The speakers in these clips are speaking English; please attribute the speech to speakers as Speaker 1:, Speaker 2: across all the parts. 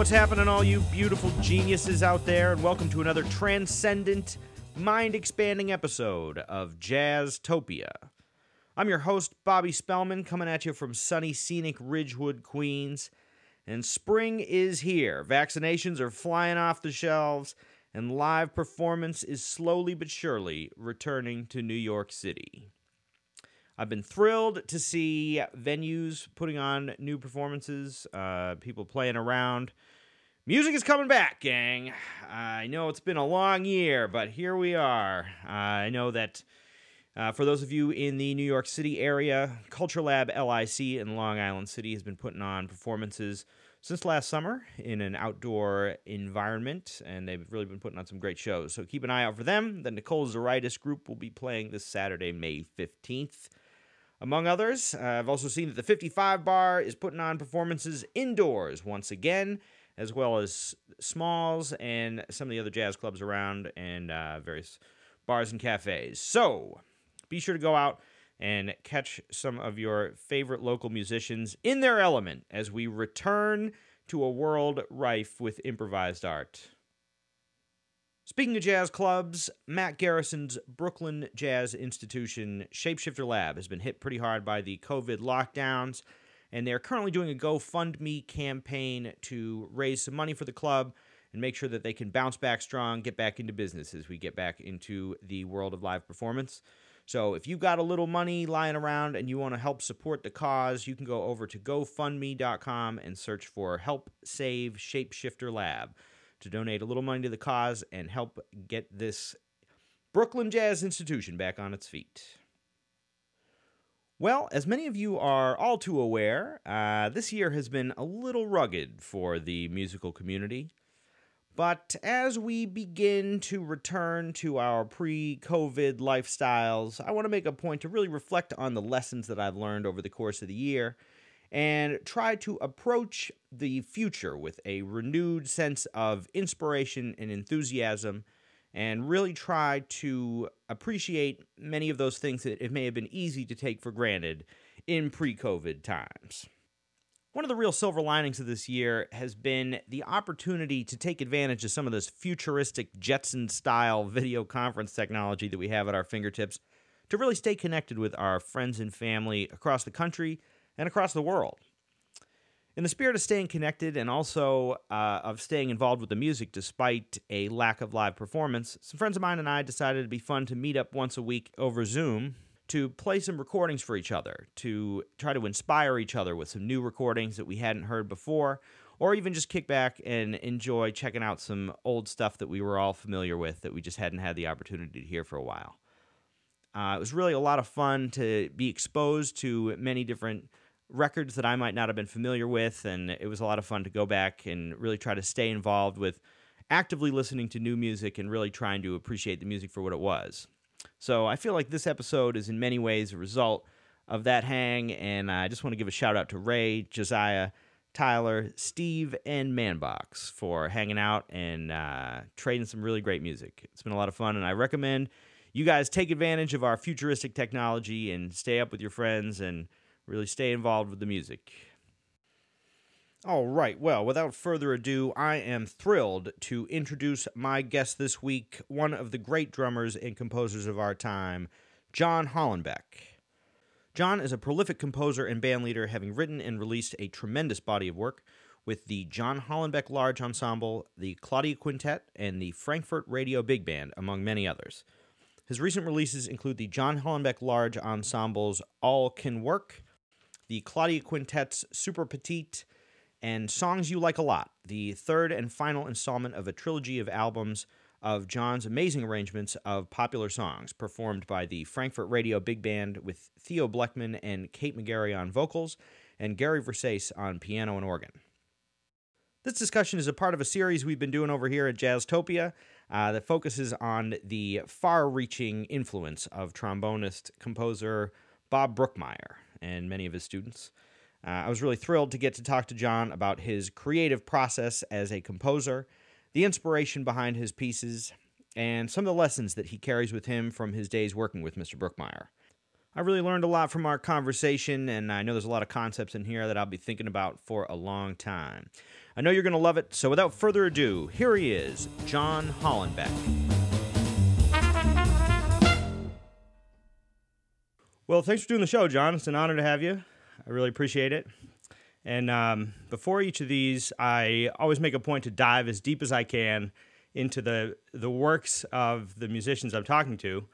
Speaker 1: What's happening, all you beautiful geniuses out there, and welcome to another transcendent, mind expanding episode of Jazztopia. I'm your host, Bobby Spellman, coming at you from sunny, scenic Ridgewood, Queens. And spring is here. Vaccinations are flying off the shelves, and live performance is slowly but surely returning to New York City. I've been thrilled to see venues putting on new performances, uh, people playing around. Music is coming back, gang. I know it's been a long year, but here we are. Uh, I know that uh, for those of you in the New York City area, Culture Lab LIC in Long Island City has been putting on performances since last summer in an outdoor environment, and they've really been putting on some great shows. So keep an eye out for them. The Nicole Zuraitis group will be playing this Saturday, May 15th among others. Uh, I've also seen that the 55 Bar is putting on performances indoors once again, as well as Smalls and some of the other jazz clubs around and uh, various bars and cafes. So be sure to go out and catch some of your favorite local musicians in their element as we return to a world rife with improvised art. Speaking of jazz clubs, Matt Garrison's Brooklyn Jazz Institution Shapeshifter Lab has been hit pretty hard by the COVID lockdowns, and they're currently doing a GoFundMe campaign to raise some money for the club and make sure that they can bounce back strong, get back into business as we get back into the world of live performance. So if you've got a little money lying around and you want to help support the cause, you can go over to GoFundMe.com and search for Help Save Shapeshifter Lab to donate a little money to the cause and help get this Brooklyn Jazz Institution back on its feet. Well, as many of you are all too aware, uh, this year has been a little rugged for the musical community. But as we begin to return to our pre COVID lifestyles, I want to make a point to really reflect on the lessons that I've learned over the course of the year and try to approach the future with a renewed sense of inspiration and enthusiasm and really try to appreciate many of those things that it may have been easy to take for granted in pre COVID times. One of the real silver linings of this year has been the opportunity to take advantage of some of this futuristic Jetson style video conference technology that we have at our fingertips to really stay connected with our friends and family across the country and across the world. In the spirit of staying connected and also uh, of staying involved with the music despite a lack of live performance, some friends of mine and I decided it'd be fun to meet up once a week over Zoom to play some recordings for each other, to try to inspire each other with some new recordings that we hadn't heard before, or even just kick back and enjoy checking out some old stuff that we were all familiar with that we just hadn't had the opportunity to hear for a while. Uh, it was really a lot of fun to be exposed to many different records that I might not have been familiar with, and it was a lot of fun to go back and really try to stay involved with actively listening to new music and really trying to appreciate the music for what it was. So I feel like this episode is in many ways a result of that hang, and I just want to give a shout out to Ray, Josiah, Tyler, Steve, and Manbox for hanging out and uh, trading some really great music. It's been a lot of fun, and I recommend you guys take advantage of our futuristic technology and stay up with your friends and really stay involved with the music. All right, well, without further ado, I am thrilled to introduce my guest this week, one of the great drummers and composers of our time, John Hollenbeck. John is a prolific composer and bandleader, having written and released a tremendous body of work with the John Hollenbeck Large Ensemble, the Claudia Quintet, and the Frankfurt Radio Big Band, among many others. His recent releases include the John Hollenbeck Large Ensemble's All Can Work, the Claudia Quintet's Super Petite, and Songs You Like a Lot, the third and final installment of a trilogy of albums of John's amazing arrangements of popular songs performed by the Frankfurt Radio Big Band with Theo Bleckmann and Kate McGarry on vocals and Gary Versace on piano and organ. This discussion is a part of a series we've been doing over here at Jazztopia uh, that focuses on the far reaching influence of trombonist composer Bob Brookmeyer and many of his students. Uh, I was really thrilled to get to talk to John about his creative process as a composer, the inspiration behind his pieces, and some of the lessons that he carries with him from his days working with Mr. Brookmeyer. I really learned a lot from our conversation, and I know there's a lot of concepts in here that I'll be thinking about for a long time. I know you're going to love it. So without further ado, here he is, John Hollenbeck. Well, thanks for doing the show, John. It's an honor to have you. I really appreciate it. And um, before each of these, I always make a point to dive as deep as I can into the the works of the musicians I'm talking to.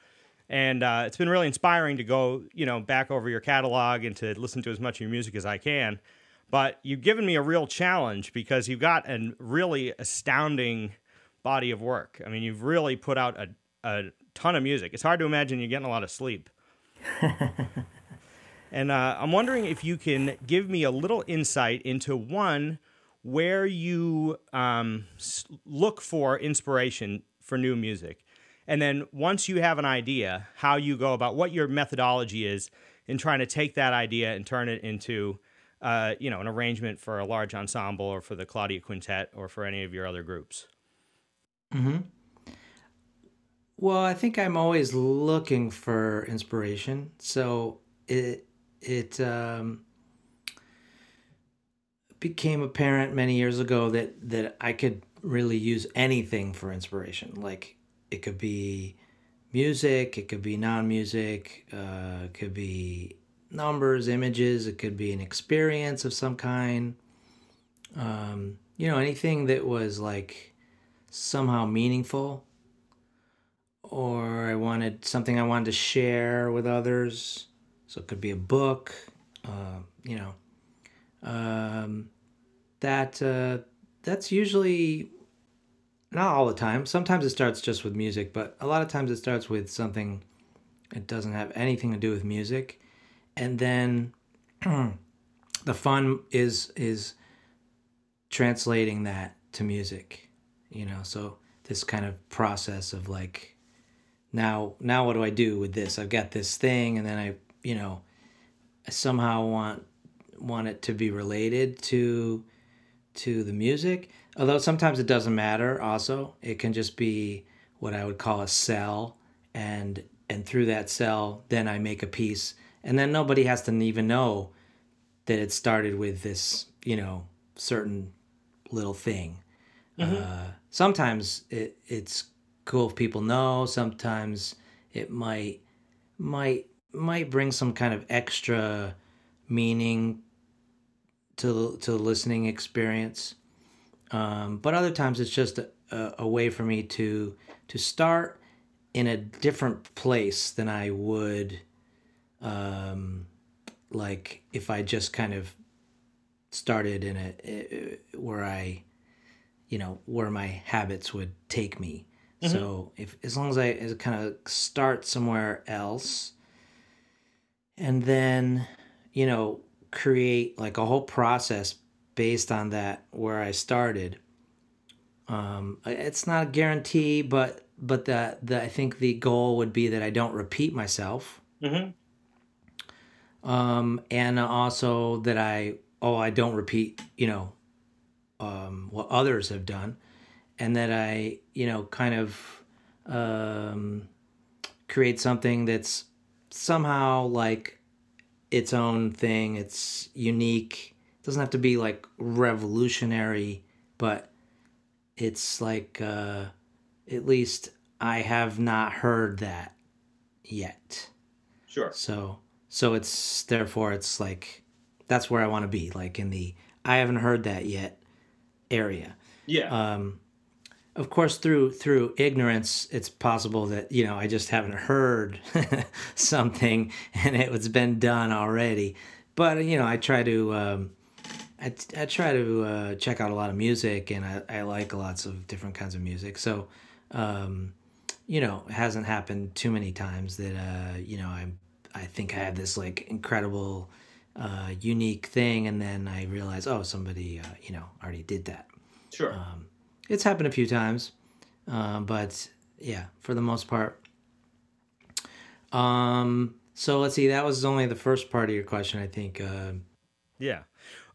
Speaker 1: And uh, it's been really inspiring to go, you know, back over your catalog and to listen to as much of your music as I can. But you've given me a real challenge because you've got a really astounding body of work. I mean, you've really put out a, a ton of music. It's hard to imagine you're getting a lot of sleep. and uh, I'm wondering if you can give me a little insight into one where you um, look for inspiration for new music. And then once you have an idea, how you go about what your methodology is in trying to take that idea and turn it into, uh, you know, an arrangement for a large ensemble or for the Claudia Quintet or for any of your other groups.
Speaker 2: Hmm. Well, I think I'm always looking for inspiration. So it it um, became apparent many years ago that that I could really use anything for inspiration. Like it could be music, it could be non-music, uh, it could be numbers, images, it could be an experience of some kind. Um, you know, anything that was like somehow meaningful or I wanted something I wanted to share with others. So it could be a book, uh, you know. Um, that uh, that's usually not all the time. Sometimes it starts just with music, but a lot of times it starts with something it doesn't have anything to do with music, and then the fun is is translating that to music. You know, so this kind of process of like now now what do I do with this? I've got this thing, and then I you know I somehow want want it to be related to to the music. Although sometimes it doesn't matter. Also, it can just be what I would call a cell, and and through that cell, then I make a piece, and then nobody has to even know that it started with this, you know, certain little thing. Mm-hmm. Uh, sometimes it it's cool if people know. Sometimes it might might might bring some kind of extra meaning to to the listening experience. Um, but other times it's just a, a, way for me to to start in a different place than I would um, like if I just kind of started in a where I you know where my habits would take me. Mm-hmm. So if as long as I kind of start somewhere else and then you know create like a whole process based on that where I started. Um, it's not a guarantee, but but the, the I think the goal would be that I don't repeat myself. Mm-hmm. Um, and also that I oh I don't repeat you know um, what others have done, and that I you know kind of um, create something that's somehow like its own thing. It's unique. It doesn't have to be like revolutionary, but it's like uh, at least I have not heard that yet.
Speaker 1: Sure.
Speaker 2: So so it's therefore it's like that's where I want to be, like in the I haven't heard that yet area.
Speaker 1: Yeah.
Speaker 2: Um, of course through through ignorance it's possible that you know i just haven't heard something and it's been done already. But you know i try to um, I, I try to uh, check out a lot of music and I, I like lots of different kinds of music. So um, you know it hasn't happened too many times that uh, you know i i think i have this like incredible uh, unique thing and then i realize oh somebody uh, you know already did that.
Speaker 1: Sure. Um,
Speaker 2: it's happened a few times, uh, but yeah, for the most part. Um, so let's see. That was only the first part of your question, I think. Uh,
Speaker 1: yeah.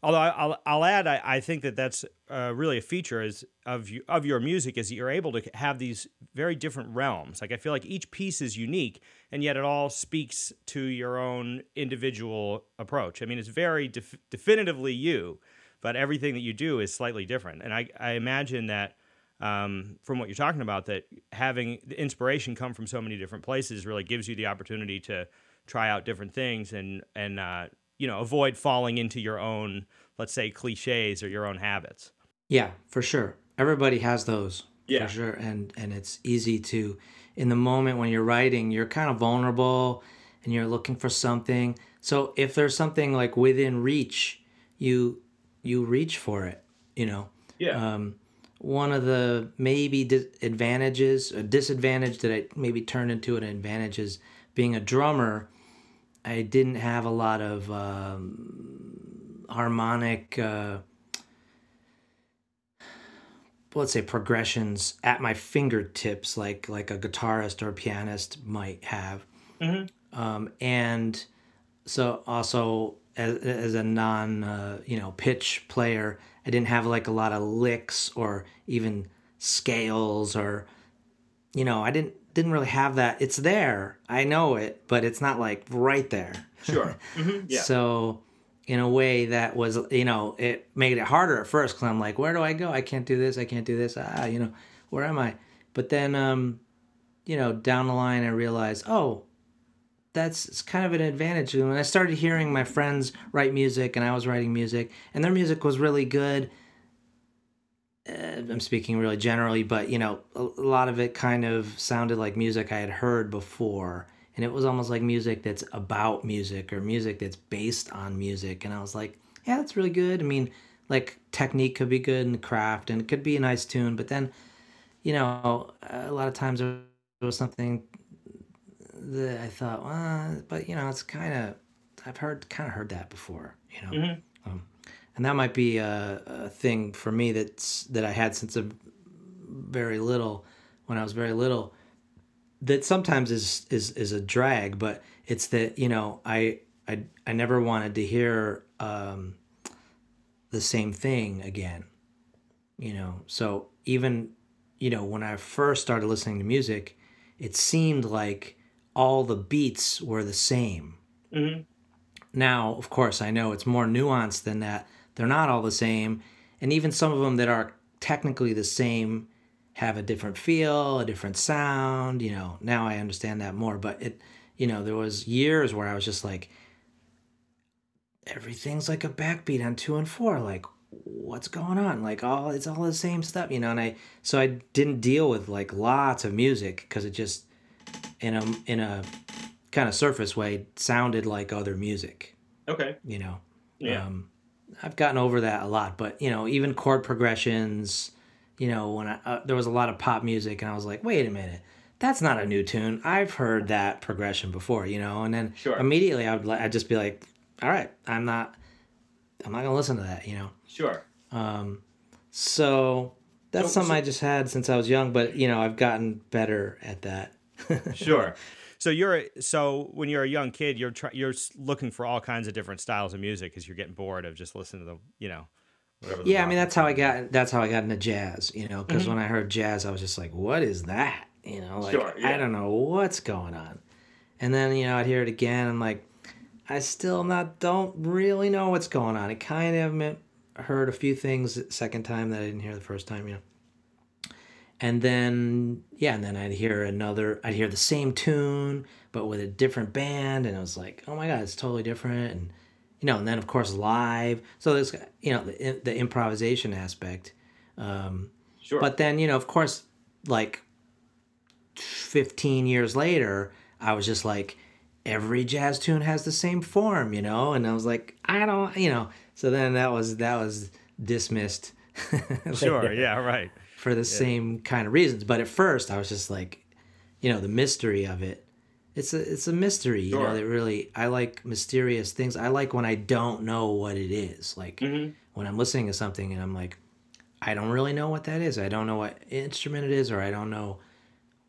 Speaker 1: Although I'll, I'll add, I, I think that that's uh, really a feature is of you, of your music is that you're able to have these very different realms. Like I feel like each piece is unique, and yet it all speaks to your own individual approach. I mean, it's very def- definitively you, but everything that you do is slightly different. And I, I imagine that um, from what you're talking about, that having the inspiration come from so many different places really gives you the opportunity to try out different things and and uh, you know avoid falling into your own, let's say, cliches or your own habits.
Speaker 2: Yeah, for sure. Everybody has those.
Speaker 1: Yeah.
Speaker 2: For sure. And and it's easy to in the moment when you're writing, you're kind of vulnerable and you're looking for something. So if there's something like within reach, you you reach for it, you know.
Speaker 1: Yeah.
Speaker 2: Um one of the maybe advantages, a disadvantage that I maybe turned into an advantage is being a drummer. I didn't have a lot of um, harmonic, uh, let's say, progressions at my fingertips, like like a guitarist or a pianist might have.
Speaker 1: Mm-hmm.
Speaker 2: Um, and so also as, as a non, uh, you know, pitch player, I didn't have like a lot of licks or even scales or you know, I didn't didn't really have that. It's there. I know it, but it's not like right there.
Speaker 1: Sure. Mm-hmm. Yeah.
Speaker 2: so in a way that was, you know, it made it harder at first cuz I'm like, where do I go? I can't do this. I can't do this. Ah, you know, where am I? But then um you know, down the line I realized, oh, that's kind of an advantage. When I started hearing my friends write music and I was writing music, and their music was really good. Uh, I'm speaking really generally, but you know, a, a lot of it kind of sounded like music I had heard before, and it was almost like music that's about music or music that's based on music. And I was like, yeah, that's really good. I mean, like technique could be good and craft, and it could be a nice tune, but then, you know, a lot of times there was something that I thought, well, but you know, it's kind of I've heard kind of heard that before, you know,
Speaker 1: mm-hmm.
Speaker 2: um, and that might be a, a, thing for me that's that I had since a very little when I was very little. That sometimes is is is a drag, but it's that you know I I I never wanted to hear um, the same thing again, you know. So even you know when I first started listening to music, it seemed like all the beats were the same.
Speaker 1: Mm-hmm.
Speaker 2: Now, of course, I know it's more nuanced than that. They're not all the same. And even some of them that are technically the same have a different feel, a different sound. You know, now I understand that more. But it, you know, there was years where I was just like, everything's like a backbeat on two and four. Like, what's going on? Like, all it's all the same stuff, you know. And I, so I didn't deal with like lots of music because it just, in a in a kind of surface way sounded like other music.
Speaker 1: Okay.
Speaker 2: You know.
Speaker 1: Yeah.
Speaker 2: Um, I've gotten over that a lot, but you know, even chord progressions. You know, when I uh, there was a lot of pop music, and I was like, wait a minute. That's not a new tune. I've heard that progression before, you know, and then
Speaker 1: sure.
Speaker 2: immediately I would I'd just be like, "All right, I'm not, I'm not gonna listen to that," you know.
Speaker 1: Sure.
Speaker 2: Um, so that's so, something so, I just had since I was young, but you know, I've gotten better at that
Speaker 1: sure. So you're so when you're a young kid, you're try, you're looking for all kinds of different styles of music because you're getting bored of just listening to the you know.
Speaker 2: yeah, I mean that's how I got that's how I got into jazz. You know, because mm-hmm. when I heard jazz, I was just like, "What is that?" You know, like
Speaker 1: sure, yeah.
Speaker 2: I don't know what's going on. And then you know I'd hear it again, and like I still not don't really know what's going on. It kind of heard a few things the second time that I didn't hear the first time. You know and then yeah and then i'd hear another i'd hear the same tune but with a different band. And it was like oh my god it's totally different. And you know and then of course live. So there's you know the, the improvisation aspect um
Speaker 1: sure.
Speaker 2: but then you know of course like 15 years later i was just like every jazz tune has the same form you know? And i was like i don't you know? So then that was that was dismissed.
Speaker 1: Sure. Yeah right
Speaker 2: for the yeah. same kind of reasons. But at first, I was just like, you know, the mystery of it. It's a it's a mystery, you know. That really, I like mysterious things. I like when I don't know what it is. Like
Speaker 1: mm-hmm.
Speaker 2: when I'm listening to something and I'm like, I don't really know what that is. I don't know what instrument it is, or I don't know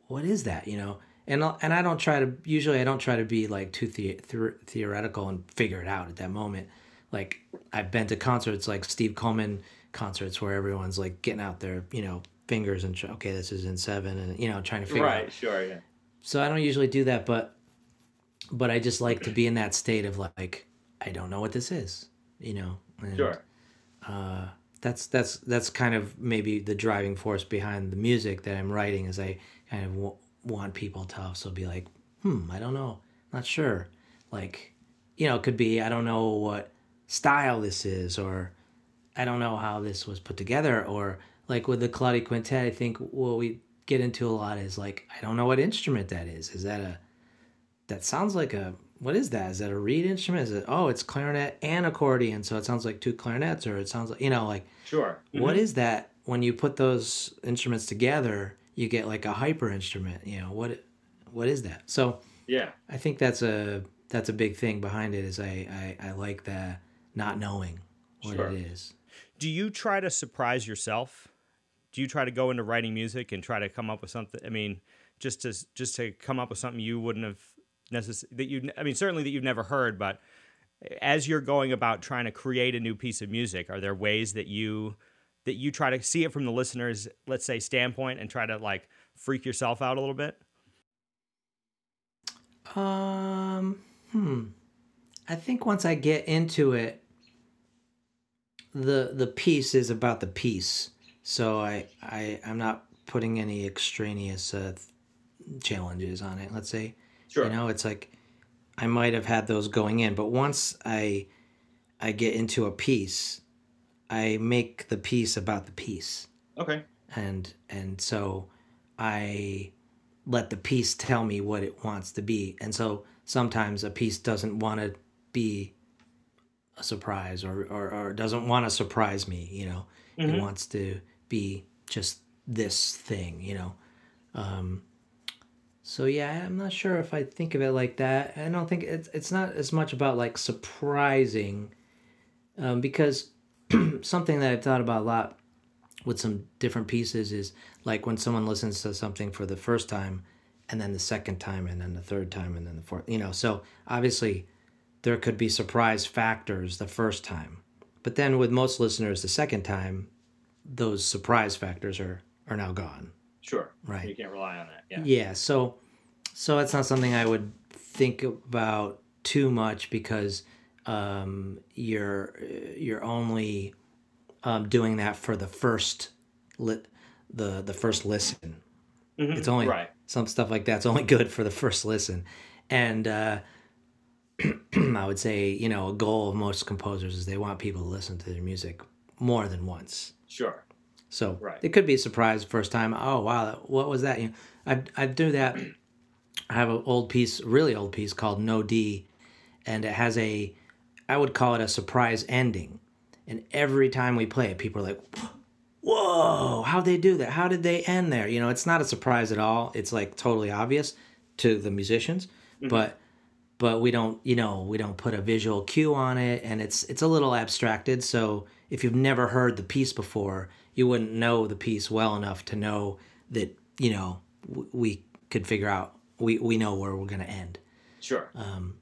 Speaker 2: what is that, you know. And and I don't try to. Usually, I don't try to be like too the, the, theoretical and figure it out at that moment. Like I've been to concerts like Steve Coleman concerts where everyone's like getting out their you know fingers and okay this is in seven and you know trying to figure
Speaker 1: right
Speaker 2: out.
Speaker 1: sure yeah
Speaker 2: so i don't usually do that but but i just like to be in that state of like i don't know what this is you know
Speaker 1: and, sure
Speaker 2: uh, that's that's that's kind of maybe the driving force behind the music that I'm writing. Is I kind of w- want people to also be like, hmm, I don't know, not sure. Like, you know, it could be I don't know what style this is, or I don't know how this was put together, or like with the Claudia Quintet, I think what we get into a lot is like I don't know what instrument that is. Is that a that sounds like a what is that? Is that a reed instrument? Is it oh it's clarinet and accordion, so it sounds like two clarinets, or it sounds like you know like
Speaker 1: sure.
Speaker 2: Mm-hmm. What is that when you put those instruments together? You get like a hyper instrument. You know what? What is that? So
Speaker 1: yeah,
Speaker 2: I think that's a that's a big thing behind it. Is I I, I like the not knowing what sure. it is.
Speaker 1: Do you try to surprise yourself? Do you try to go into writing music and try to come up with something? I mean, just to just to come up with something you wouldn't have necessarily that you. I mean, certainly that you've never heard, but as you're going about trying to create a new piece of music, are there ways that you that you try to see it from the listener's, let's say, standpoint and try to like freak yourself out a little bit?
Speaker 2: Um, hmm. I think once I get into it, the the piece is about the piece. So I I I'm not putting any extraneous uh, challenges on it. Let's say, sure. you know, it's like I might have had those going in, but once I I get into a piece, I make the piece about the piece.
Speaker 1: Okay.
Speaker 2: And and so I let the piece tell me what it wants to be. And so sometimes a piece doesn't want to be a surprise or, or, or doesn't want to surprise me, you know. Mm-hmm. It wants to be just this thing, you know. Um, so yeah, I'm not sure if I think of it like that. I don't think it's it's not as much about like surprising, um, because something that I've thought about a lot with some different pieces is like when someone listens to something for the first time, and then the second time, and then the third time, and then the fourth. You know, so obviously there could be surprise factors the first time. But then with most listeners the second time, those surprise factors are are now gone.
Speaker 1: Sure.
Speaker 2: Right.
Speaker 1: You can't rely on that. Yeah.
Speaker 2: Yeah, so so it's not something I would think about too much because um, you're you're only um, doing that for the first lit the the first listen. Mm-hmm. It's only right. some stuff like that's only good for the first listen, and uh, I would say, you know, a goal of most composers is they want people to listen to their music more than once.
Speaker 1: Sure.
Speaker 2: So right. it could be a surprise first time. Oh wow, what was that? You know, I I do that. I have an old piece, really old piece called No D, and it has a, I would call it a surprise ending. And every time we play it, people are like, "Whoa, how'd they do that? How did they end there?" You know, it's not a surprise at all. It's like totally obvious to the musicians, mm-hmm. but but we don't you know we don't put a visual cue on it and it's it's a little abstracted. So if you've never heard the piece before you wouldn't know the piece well enough to know that you know w- we could figure out we we know where we're going to end.
Speaker 1: Sure.
Speaker 2: Um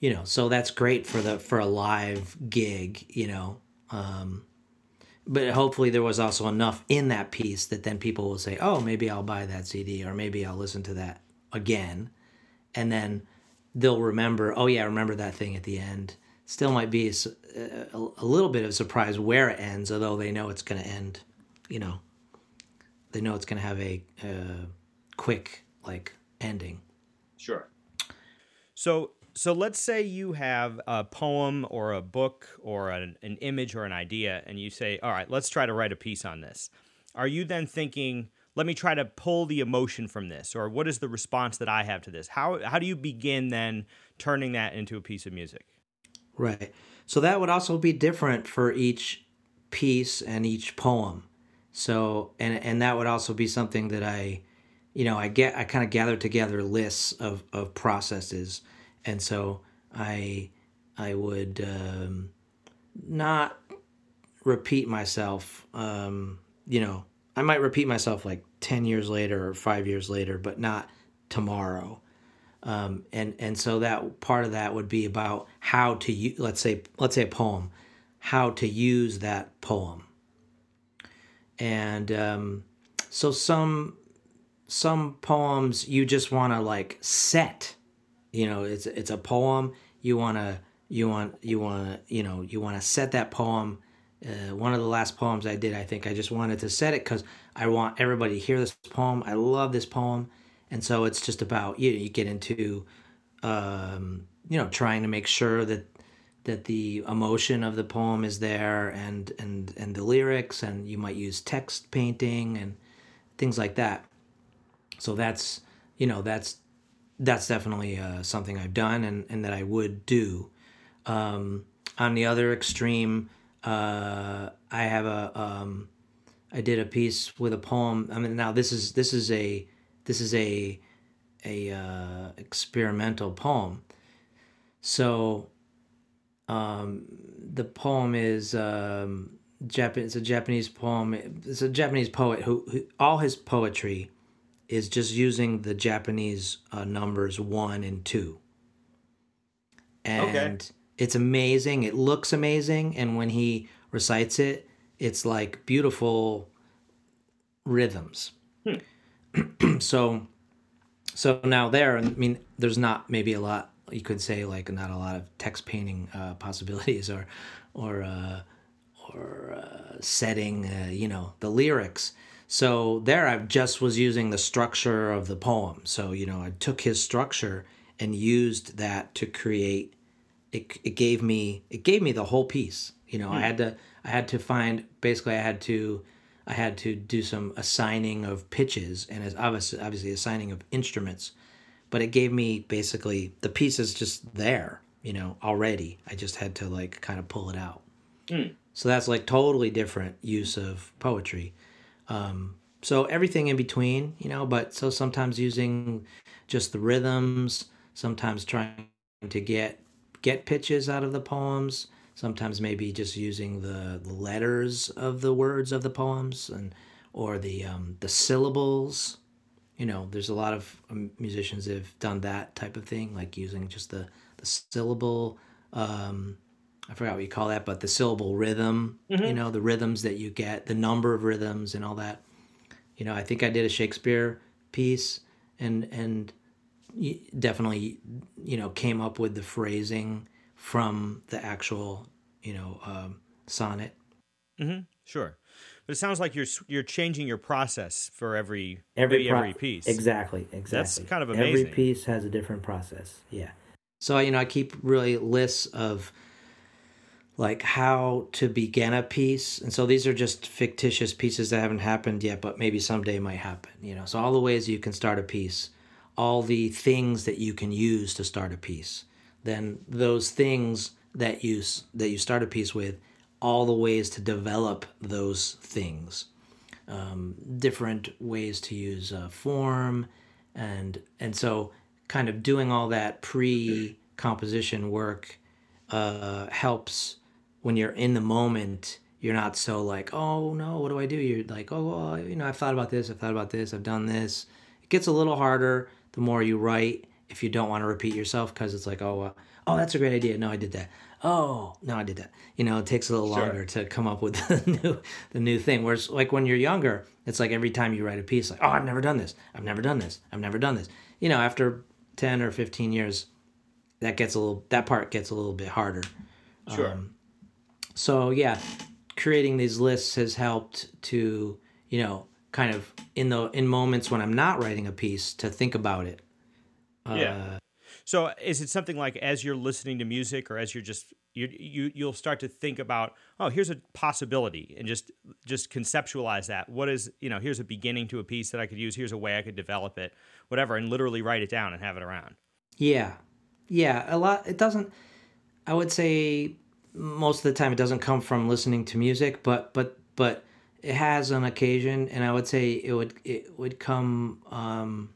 Speaker 2: you know so that's great for the for a live gig you know um but hopefully there was also enough in that piece that then people will say oh maybe i'll buy that cd or maybe i'll listen to that again. And then they'll remember, oh yeah, I remember that thing at the end. Still might be a, uh, a, a little bit of surprise where it ends, although they know it's going to end. You know, they know it's going to have a uh, quick like ending.
Speaker 1: Sure. So so let's say you have a poem or a book or an, an image or an idea, and you say, all right, let's try to write a piece on this. Are you then thinking? Let me try to pull the emotion from this or what is the response that i have to this? How how do you begin then turning that into a piece of music?
Speaker 2: Right. So that would also be different for each piece and each poem. So and and that would also be something that i you know i get i kind of gather together lists of of processes. And so i i would um not repeat myself um you know I might repeat myself like 10 years later or five years later, but not tomorrow. Um, and, and so that part of that would be about how to let's say, let's say a poem, how to use that poem. And um, so some, some poems you just want to like set, you know, it's, it's a poem. You want to, you want, you want to, you know, you want to set that poem uh, one of the last poems I did. I think I just wanted to set it because I want everybody to hear this poem. I love this poem, and so it's just about you. Know, you get into, um, you know, trying to make sure that that the emotion of the poem is there, and and and the lyrics, and you might use text painting and things like that. So that's you know that's that's definitely uh, something I've done and, and that I would do. Um, on the other extreme, uh, I have a um, I did a piece with a poem. I mean, now this is this is a this is a a uh, experimental poem. So um, the poem is um, Jap- It's a Japanese poem. It's a Japanese poet who, who all his poetry is just using the Japanese uh, numbers one and two. And okay. It's amazing. It looks amazing. And when he recites it, it's like beautiful rhythms. Hmm. so, so now there, I mean, there's not maybe a lot, you could say like not a lot of text painting uh, possibilities or, or, uh, or uh, setting, uh, you know, the lyrics so there I just was using the structure of the poem. So, you know, I took his structure and used that to create it, it gave me it gave me the whole piece. You know, mm. I had to I had to find basically I had to I had to do some assigning of pitches and as obviously obviously assigning of instruments. But it gave me basically the piece is just there, you know, already. I just had to like kind of pull it out. Mm. So that's like totally different use of poetry. Um, so everything in between, you know, but so sometimes using just the rhythms, sometimes trying to get get pitches out of the poems, sometimes maybe just using the, the letters of the words of the poems and or the um, the syllables. You know, there's a lot of um, musicians that have done that type of thing, like using just the the syllable um, I forgot what you call that, but the syllable rhythm, mm-hmm. you know, the rhythms that you get, the number of rhythms and all that. You know, I think I did a Shakespeare piece and and definitely you know came up with the phrasing from the actual you know um, sonnet.
Speaker 1: Mm-hmm. Sure, but it sounds like you're you're changing your process for every every pro- every piece.
Speaker 2: Exactly, exactly.
Speaker 1: That's kind of amazing.
Speaker 2: Every piece has a different process. Yeah. So you know, I keep really lists of like how to begin a piece. And so these are just fictitious pieces that haven't happened yet, but maybe someday might happen, you know. So all the ways you can start a piece, all the things that you can use to start a piece. Then those things that you that you start a piece with, all the ways to develop those things. Um, different ways to use uh, form and and so kind of doing all that pre composition work uh, helps when you're in the moment, you're not so like, oh no, what do I do? You're like, oh, well, you know, I've thought about this, I've thought about this, I've done this. It gets a little harder the more you write if you don't want to repeat yourself because it's like, oh, uh, oh, that's a great idea. No, I did that. Oh, no, I did that. You know, it takes a little sure. longer to come up with the new, the new thing. Whereas, like when you're younger, it's like every time you write a piece, like, oh, I've never done this. I've never done this. I've never done this. You know, after ten or fifteen years, that gets a little. That part gets a little bit harder.
Speaker 1: Sure. Um,
Speaker 2: so yeah, creating these lists has helped to you know kind of in the in moments when I'm not writing a piece to think about it.
Speaker 1: Yeah. Uh, so is it something like as you're listening to music or as you're just you you you'll start to think about oh here's a possibility and just just conceptualize that what is you know here's a beginning to a piece that I could use here's a way I could develop it whatever and literally write it down and have it around.
Speaker 2: Yeah. Yeah, a lot it doesn't I would say most of the time it doesn't come from listening to music, but but but it has on occasion, and I would say it would it would come um,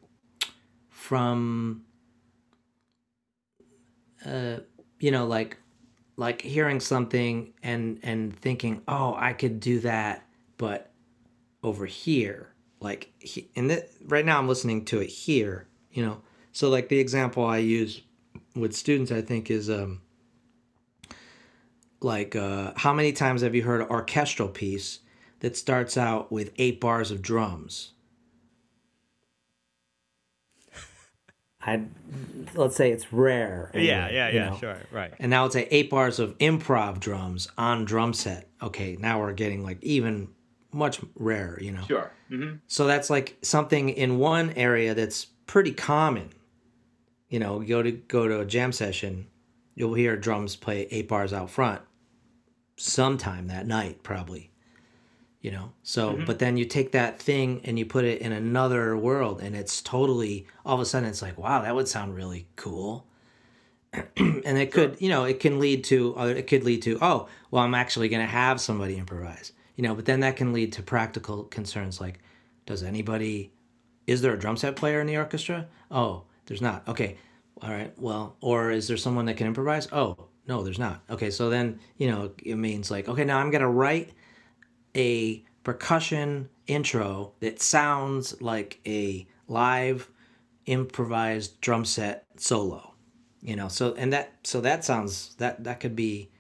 Speaker 2: from uh, you know like like hearing something and and thinking, oh, I could do that, but over here, like and right now I'm listening to it here, you know. So like the example I use with students, I think is um, like uh, how many times have you heard an orchestral piece that starts out with eight bars of drums I let's say it's rare.
Speaker 1: Anyway, yeah, yeah, yeah, know? sure, right.
Speaker 2: And now it's a eight bars of improv drums on drum set. Okay, now we're getting like even much rarer, you know.
Speaker 3: Sure. Mm-hmm.
Speaker 2: So that's like something in one area that's pretty common. You know, go to go to a jam session, you'll hear drums play eight bars out front sometime that night, probably you know? So mm-hmm. but then you take that thing and you put it in another world and it's totally all of a sudden it's like wow that would sound really cool. And it could you know it can lead to it could lead to oh well i'm actually going to have somebody improvise you know? But then that can lead to practical concerns like does anybody is there a drum set player in the orchestra? Oh there's not. Okay all right well or is there someone that can improvise? Oh no there's not. Okay so then you know it means like okay now i'm going to write a percussion intro that sounds like a live improvised drum set solo you know? So and that so that sounds that that could be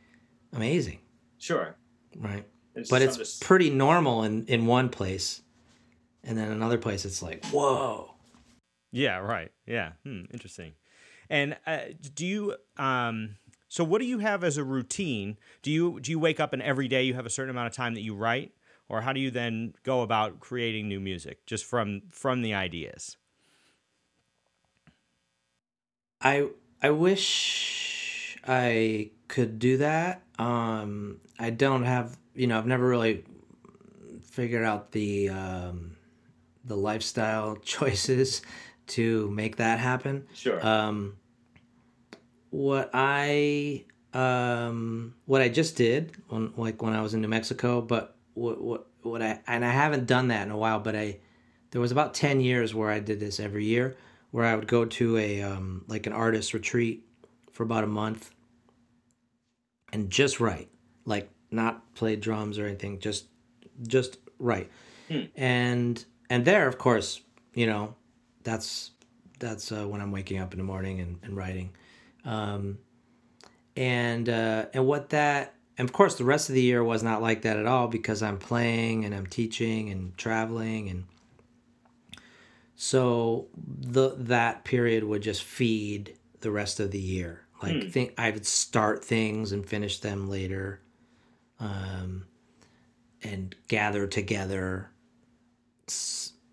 Speaker 2: amazing.
Speaker 3: Sure.
Speaker 2: Right? It's but it's just... pretty normal in in one place and then another place it's like whoa.
Speaker 1: Yeah right. Yeah. Hmm, interesting. And uh, do you um so what do you have as a routine? Do you do you wake up and every day you have a certain amount of time that you write, or how do you then go about creating new music just from from the ideas?
Speaker 2: I I wish I could do that. Um, I don't have you know I've never really figured out the um, the lifestyle choices to make that happen.
Speaker 3: Sure.
Speaker 2: Um, what I um what I just did when like when I was in New Mexico, but what what what I and I haven't done that in a while, but I there was about 10 years where I did this every year where I would go to a um like an artist retreat for about a month and just write. Like not play drums or anything, just just write. Hmm. And and there of course, you know, that's that's uh, when I'm waking up in the morning and, and writing. Um, and uh, and what that and of course the rest of the year was not like that at all because I'm playing and I'm teaching and traveling and so the that period would just feed the rest of the year. Like hmm. think I would start things and finish them later, um, and gather together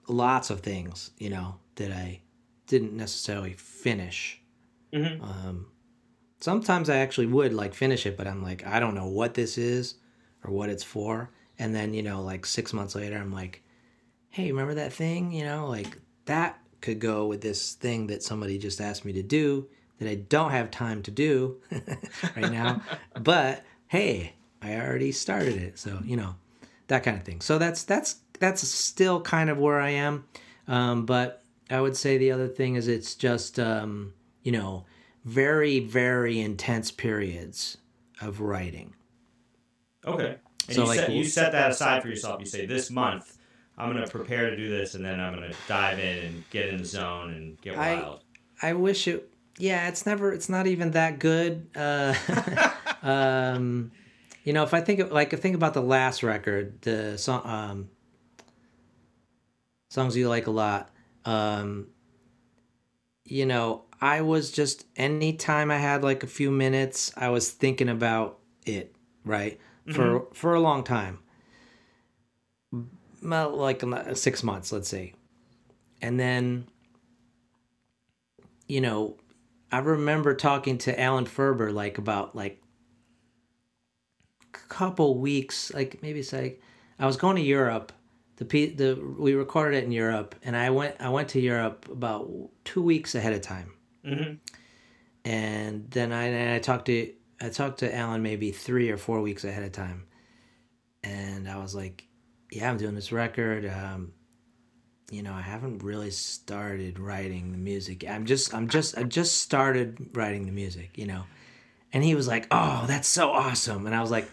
Speaker 2: lots of things you know that I didn't necessarily finish Mm-hmm. Um, sometimes I actually would like finish it, but I'm like, I don't know what this is or what it's for. And then, you know, like six months later, I'm like, hey, remember that thing? You know, like that could go with this thing that somebody just asked me to do that I don't have time to do right now. but hey, I already started it. So, you know, that kind of thing. So that's, that's, that's still kind of where I am. Um, but I would say the other thing is it's just, um, you know, very, very intense periods of writing.
Speaker 1: Okay. And so you, like, set, you set that aside for yourself. You say, this month, I'm going to prepare to do this, and then I'm going to dive in and get in the zone and get wild.
Speaker 2: I, I wish it, yeah, it's never, it's not even that good. Uh, um, you know, if I think of, like, think about the last record, the song, um, songs you like a lot, um, you know, I was just anytime I had like a few minutes, I was thinking about it, right? Mm-hmm. For for a long time. Like six months, let's say. And then you know, I remember talking to Alan Ferber like about like a couple weeks, like maybe it's like I was going to Europe the the we recorded it in Europe, and I went I went to Europe about two weeks ahead of time,
Speaker 3: mm-hmm.
Speaker 2: and then I and I talked to I talked to Alan maybe three or four weeks ahead of time, and I was like, "Yeah, I'm doing this record. Um, you know, I haven't really started writing the music. I'm just I'm just I just started writing the music. You know." And he was like, "Oh, that's so awesome!" And I was like,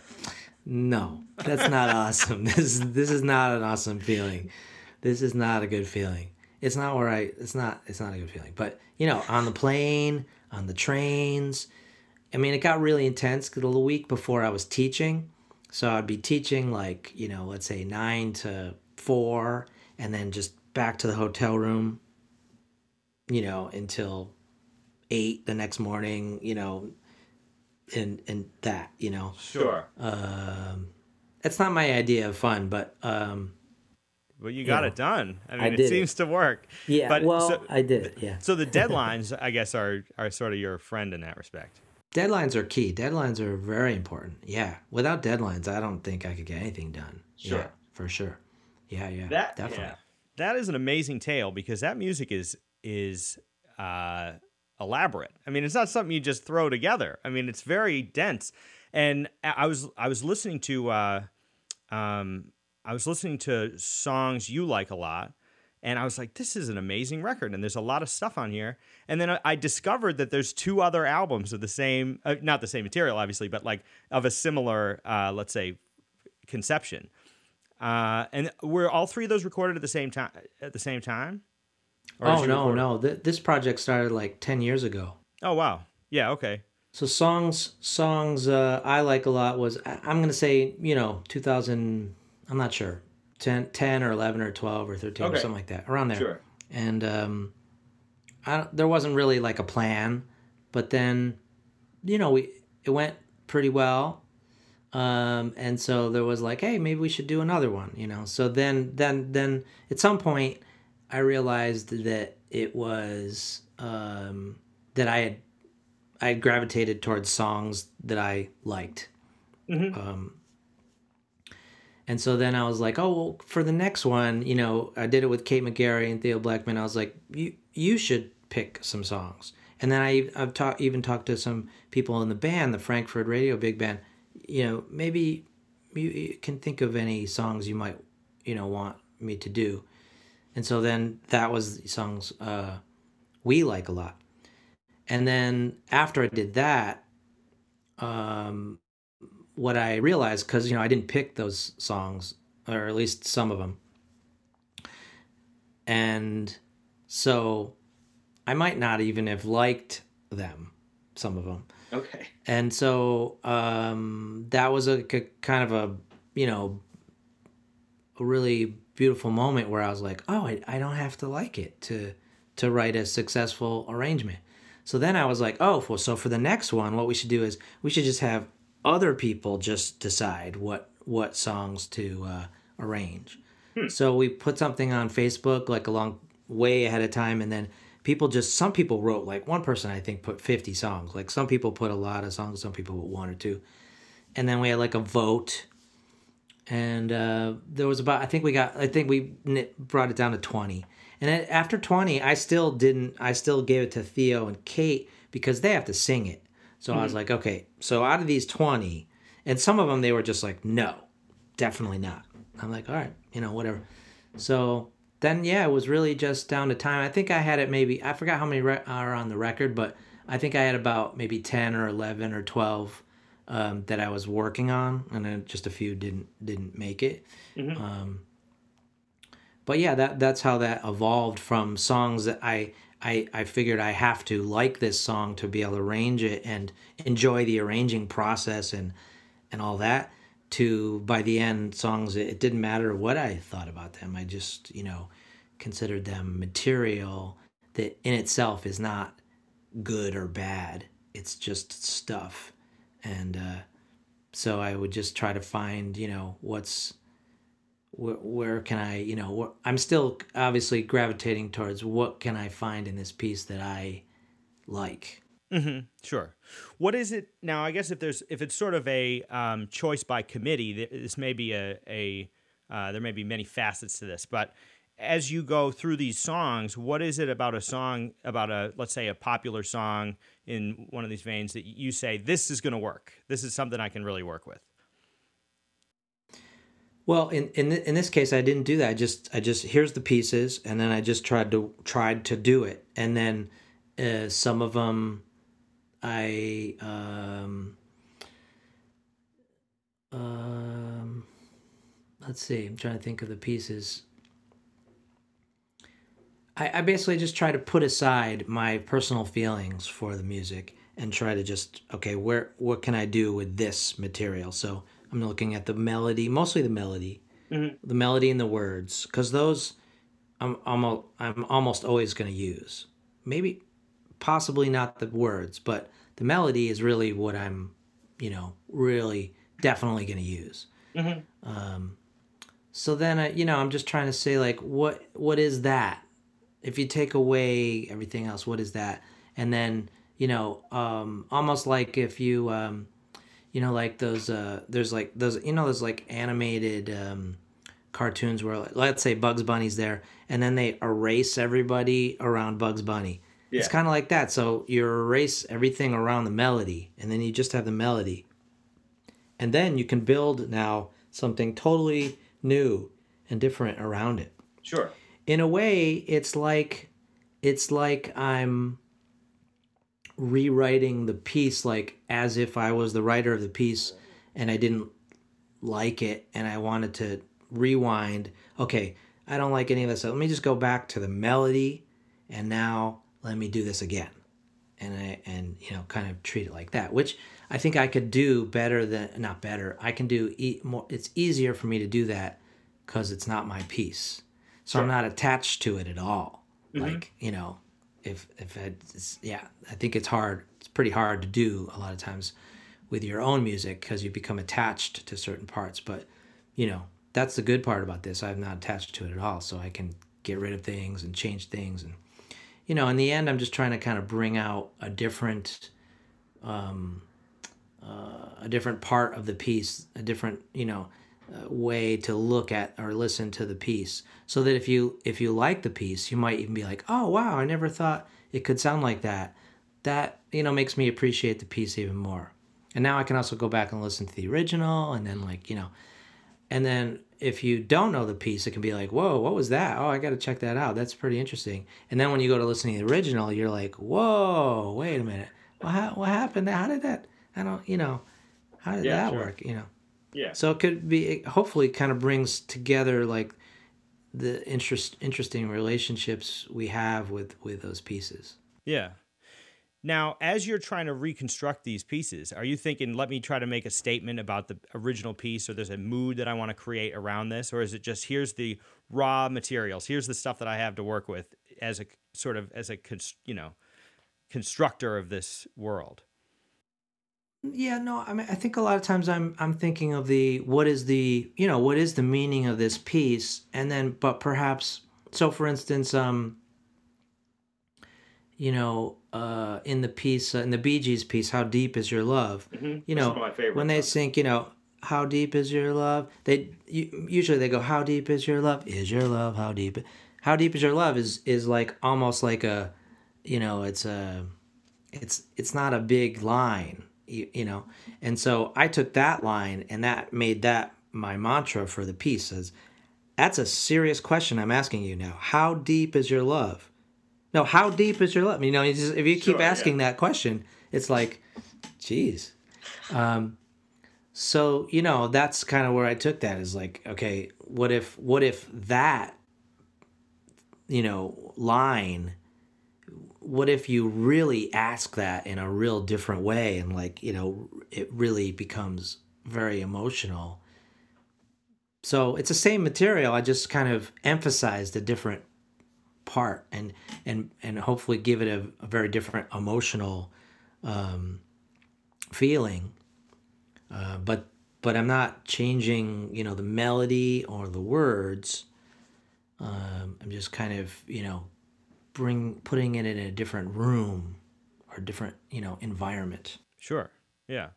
Speaker 2: no, that's not awesome. This this is not an awesome feeling. This is not a good feeling. It's not where I. It's not. It's not a good feeling. But you know, on the plane, on the trains. I mean, it got really intense the week before I was teaching, so I'd be teaching like you know, let's say nine to four, and then just back to the hotel room you know, until eight the next morning, you know, and and that, you know.
Speaker 1: Sure.
Speaker 2: Um, it's not my idea of fun, but um,
Speaker 1: Well, you got
Speaker 2: Yeah.
Speaker 1: it done. I mean,
Speaker 2: I
Speaker 1: it
Speaker 2: did it.
Speaker 1: seems to work.
Speaker 2: yeah.
Speaker 1: But
Speaker 2: well,
Speaker 1: so,
Speaker 2: I did it. Yeah.
Speaker 1: so the deadlines, I guess, are are sort of your friend in that respect.
Speaker 2: Deadlines are key. Deadlines are very important. Yeah. Without deadlines, I don't think I could get anything done.
Speaker 1: Sure.
Speaker 2: Yeah, for sure. Yeah, yeah.
Speaker 1: That
Speaker 2: definitely.
Speaker 1: yeah. that is an amazing tale because that music is is uh, elaborate. I mean, it's not something you just throw together. I mean, it's very dense. And I I was I was listening to uh, um, I was listening to songs you like a lot. And I was like, this is an amazing record, and there's a lot of stuff on here. And then I- discovered that there's two other albums of the same, uh, not the same material, obviously, but like of a similar, uh, let's say, conception. Uh, and were all three of those recorded at the same time? At the same time? Or
Speaker 2: Oh no,
Speaker 1: record-
Speaker 2: no. Th- this project started like ten years ago.
Speaker 1: Oh wow. Yeah. Okay.
Speaker 2: So songs, songs uh, I like a lot was I'm gonna say you know 2000. I'm not sure 10, 10 or 11 or 12 or 13 or something like that around there.
Speaker 1: Sure.
Speaker 2: And um, I don't, there wasn't really like a plan, but then you know we it went pretty well. Um, and so there was like, hey, maybe we should do another one, you know. So then, then, then at some point, I realized that it was um, that I had I had gravitated towards songs that I liked.
Speaker 1: Mhm.
Speaker 2: Um, and so then I was like, oh, well, for the next one, you know, I did it with Kate McGarry and Theo Bleckmann. I was like, you you should pick some songs. And then I I've talked even talked to some people in the band, the Frankfurt Radio Big Band. You know, maybe you, you can think of any songs you might you know want me to do. And so then that was the songs uh, we like a lot. And then after I did that, um, what I realized, because you know I didn't pick those songs, or at least some of them, and so I might not even have liked them, some of them,
Speaker 1: Okay.
Speaker 2: and so um, that was a kind of a you know a really beautiful moment where I was like, oh, I, I don't have to like it to to write a successful arrangement. So then I was like, oh, well, so for the next one, what we should do is we should just have other people just decide what what songs to uh, arrange. So we put something on Facebook like a long way ahead of time, and then people just some people wrote like one person I think put fifty songs. Like some people put a lot of songs, some people put one or two, and then we had like a vote and uh, there was about I think we got I think we brought it down to twenty, and then after twenty, I still didn't I still gave it to Theo and Kate because they have to sing it. So I was like, okay, so out of these twenty, and some of them they were just like, no, definitely not. I'm like, all right, you know, whatever. So then yeah, it was really just down to time. I think I had it maybe I forgot how many re- are on the record, but I think I had about maybe ten or eleven or twelve um, that I was working on, and then just a few didn't didn't make it. Um, but yeah, that that's how that evolved from songs that I, I I figured I have to like this song to be able to arrange it and enjoy the arranging process and and all that. To by the end, songs it, it didn't matter what I thought about them. I just you know considered them material that in itself is not good or bad. It's just stuff and uh, so I would just try to find, you know, what's where, where can I, you know, I'm still obviously gravitating towards what can I find in this piece that I like.
Speaker 1: hmm Sure. What is it now? I guess if there's if it's sort of a um, choice by committee, this may be a a uh, there may be many facets to this, but as you go through these songs, what is it about a song about a let's say a popular song in one of these veins that you say this is going to work? This is something I can really work with.
Speaker 2: Well, in in th- in this case, I didn't do that. I just I just here's the pieces, and then I just tried to tried to do it, and then uh, some of them I um um let's see. I'm trying to think of the pieces. I, I basically just try to put aside my personal feelings for the music and try to just okay where what can I do with this material? So I'm looking at the melody, mostly the melody, the melody and the words, because those I'm almost I'm almost always going to use maybe possibly not the words, but the melody is really what I'm, you know, really definitely going to use. Mm-hmm. Um, so then, I, you know, I'm just trying to say like, what what is that? If you take away everything else, what is that? And then, you know, um, almost like if you, um, you know, like those, uh, there's like those, you know, those like animated um, cartoons where, let's say Bugs Bunny's there, and then they erase everybody around Bugs Bunny yeah. It's kind of like that. So you erase everything around the melody, and then you just have the melody. And then you can build now something totally new and different around it.
Speaker 1: Sure.
Speaker 2: In a way, it's like it's like I'm rewriting the piece like as if I was the writer of the piece and I didn't like it and I wanted to rewind. Okay, I don't like any of this. So let me just go back to the melody and now let me do this again and I, and you know kind of treat it like that which i think i could do better than not better i can do e- more it's easier for me to do that because it's not my piece so sure. i'm not attached to it at all mm-hmm. like you know if if it's yeah i think it's hard it's pretty hard to do a lot of times with your own music because you become attached to certain parts but you know that's the good part about this. I'm not attached to it at all so i can get rid of things and change things and you know, in the end, I'm just trying to kind of bring out a different, um, uh, a different part of the piece, a different, you know, way to look at or listen to the piece, so that if you if you like the piece, you might even be like, oh wow, I never thought it could sound like that. That you know makes me appreciate the piece even more. And now I can also go back and listen to the original, and then like you know, and then if you don't know the piece, it can be like, whoa, what was that? Oh, I got to check that out. That's pretty interesting. And then when you go to listen to the original, you're like, whoa, wait a minute. What, what happened? How did that? I don't, you know, how did yeah, that sure. work? You know?
Speaker 1: Yeah.
Speaker 2: So it could be, it hopefully kind of brings together like the interest, interesting relationships we have with, with those pieces.
Speaker 1: Yeah. Now, as you're trying to reconstruct these pieces, are you thinking, let me try to make a statement about the original piece, or there's a mood that I want to create around this? Or is it just, here's the raw materials, here's the stuff that I have to work with as a sort of, as a, you know, constructor of this world?
Speaker 2: Yeah, no, I mean, I think a lot of times I'm I'm thinking of the what is the you know what is the meaning of this piece, and then but perhaps so for instance, um, you know, uh, in the piece, uh, in the Bee Gees piece, "How Deep Is Your Love?" Mm-hmm. You know, when they sing, you know, "How deep is your love?" They usually they go, "How deep is your love? Is your love how deep? How deep is your love?" Is is like almost like a, you know, it's a, it's it's not a big line, you, you know, and so I took that line and that made that my mantra for the piece. Says, that's a serious question I'm asking you now. How deep is your love? No, how deep is your love? You know, you just, if you keep asking yeah. that question, it's like, geez. Um, so you know, that's kind of where I took that is like, okay, what if, what if that, you know, line, what if you really ask that in a real different way and like, you know, it really becomes very emotional. So it's the same material. I just kind of emphasized a different part and and and hopefully give it a, a very different emotional um, feeling uh, but but i'm not changing you know the melody or the words um, i'm just kind of you know bring putting it in a different room or different you know environment.
Speaker 1: Sure. Yeah.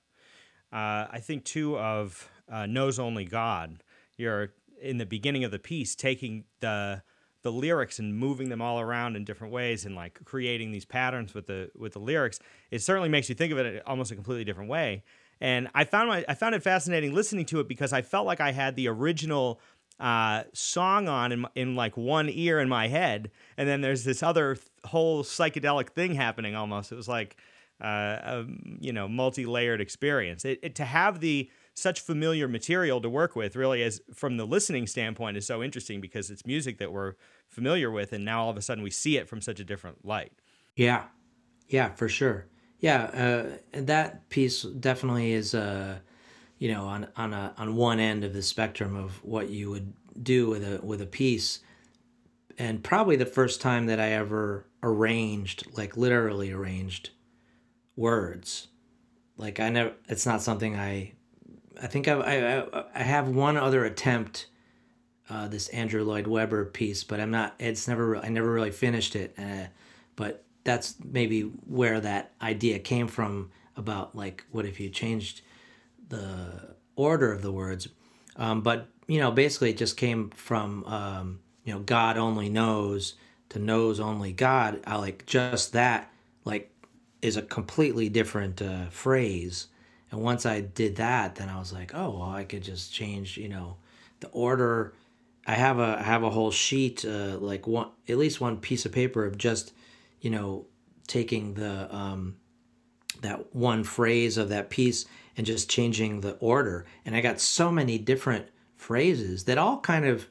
Speaker 1: Uh, i think too of uh, knows only god. You're in the beginning of the piece taking the the lyrics and moving them all around in different ways and like creating these patterns with the with the lyrics. It certainly makes you think of it almost a completely different way. And i found my, i found it fascinating listening to it because i felt like i had the original uh, song on in, in like one ear in my head and then there's this other th- whole psychedelic thing happening almost. It was like uh, a you know multi-layered experience. It, it, to have the such familiar material to work with really as from the listening standpoint is so interesting because it's music that we're familiar with and now all of a sudden we see it from such a different light.
Speaker 2: Yeah. Yeah for sure. Yeah uh, that piece definitely is uh you know on on a on one end of the spectrum of what you would do with a with a piece and probably the first time that I ever arranged, like literally arranged words. Like I never, it's not something I, I think I, I, I have one other attempt, uh, this Andrew Lloyd Webber piece, but I'm not, it's never, I never really finished it. Uh, but that's maybe where that idea came from about like, what if you changed the order of the words? Um, but you know, basically it just came from, um, you know, God only knows to knows only God. I like just that, like is a completely different uh, phrase. And once I did that, then I was like, oh, well, I could just change, you know, the order. I have a I have a whole sheet, uh, like one at least one piece of paper of just, you know, taking the um, that one phrase of that piece and just changing the order. And I got so many different phrases that all kind of